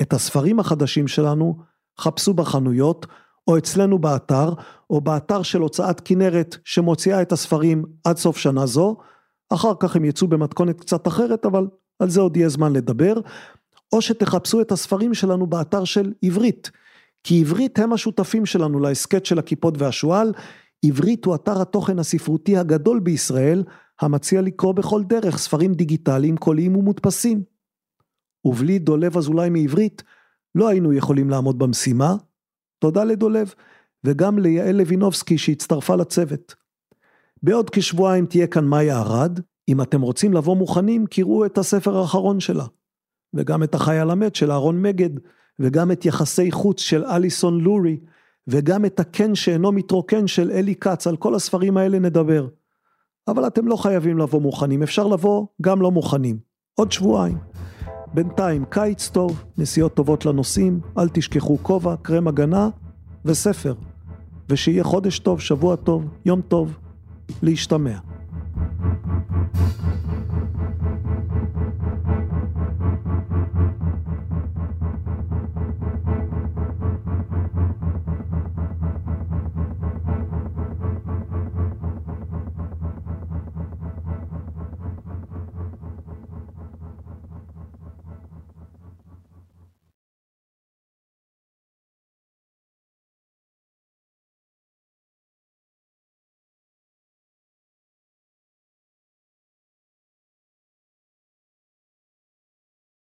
את הספרים החדשים שלנו חפשו בחנויות, או אצלנו באתר, או באתר של הוצאת כנרת שמוציאה את הספרים עד סוף שנה זו, אחר כך הם יצאו במתכונת קצת אחרת, אבל על זה עוד יהיה זמן לדבר, או שתחפשו את הספרים שלנו באתר של עברית, כי עברית הם השותפים שלנו להסכת של הכיפות והשועל, עברית הוא אתר התוכן הספרותי הגדול בישראל, המציע לקרוא בכל דרך ספרים דיגיטליים קוליים ומודפסים. ובלי דולב אזולאי מעברית, לא היינו יכולים לעמוד במשימה. תודה לדולב, וגם ליעל לוינובסקי שהצטרפה לצוות. בעוד כשבועיים תהיה כאן מאיה ארד, אם אתם רוצים לבוא מוכנים, קראו את הספר האחרון שלה. וגם את החייל המת של אהרון מגד, וגם את יחסי חוץ של אליסון לורי, וגם את הקן שאינו מתרוקן של אלי כץ, על כל הספרים האלה נדבר. אבל אתם לא חייבים לבוא מוכנים, אפשר לבוא גם לא מוכנים. עוד שבועיים. בינתיים, קיץ טוב, נסיעות טובות לנוסעים, אל תשכחו כובע, קרם הגנה וספר. ושיהיה חודש טוב, שבוע טוב, יום טוב, להשתמע.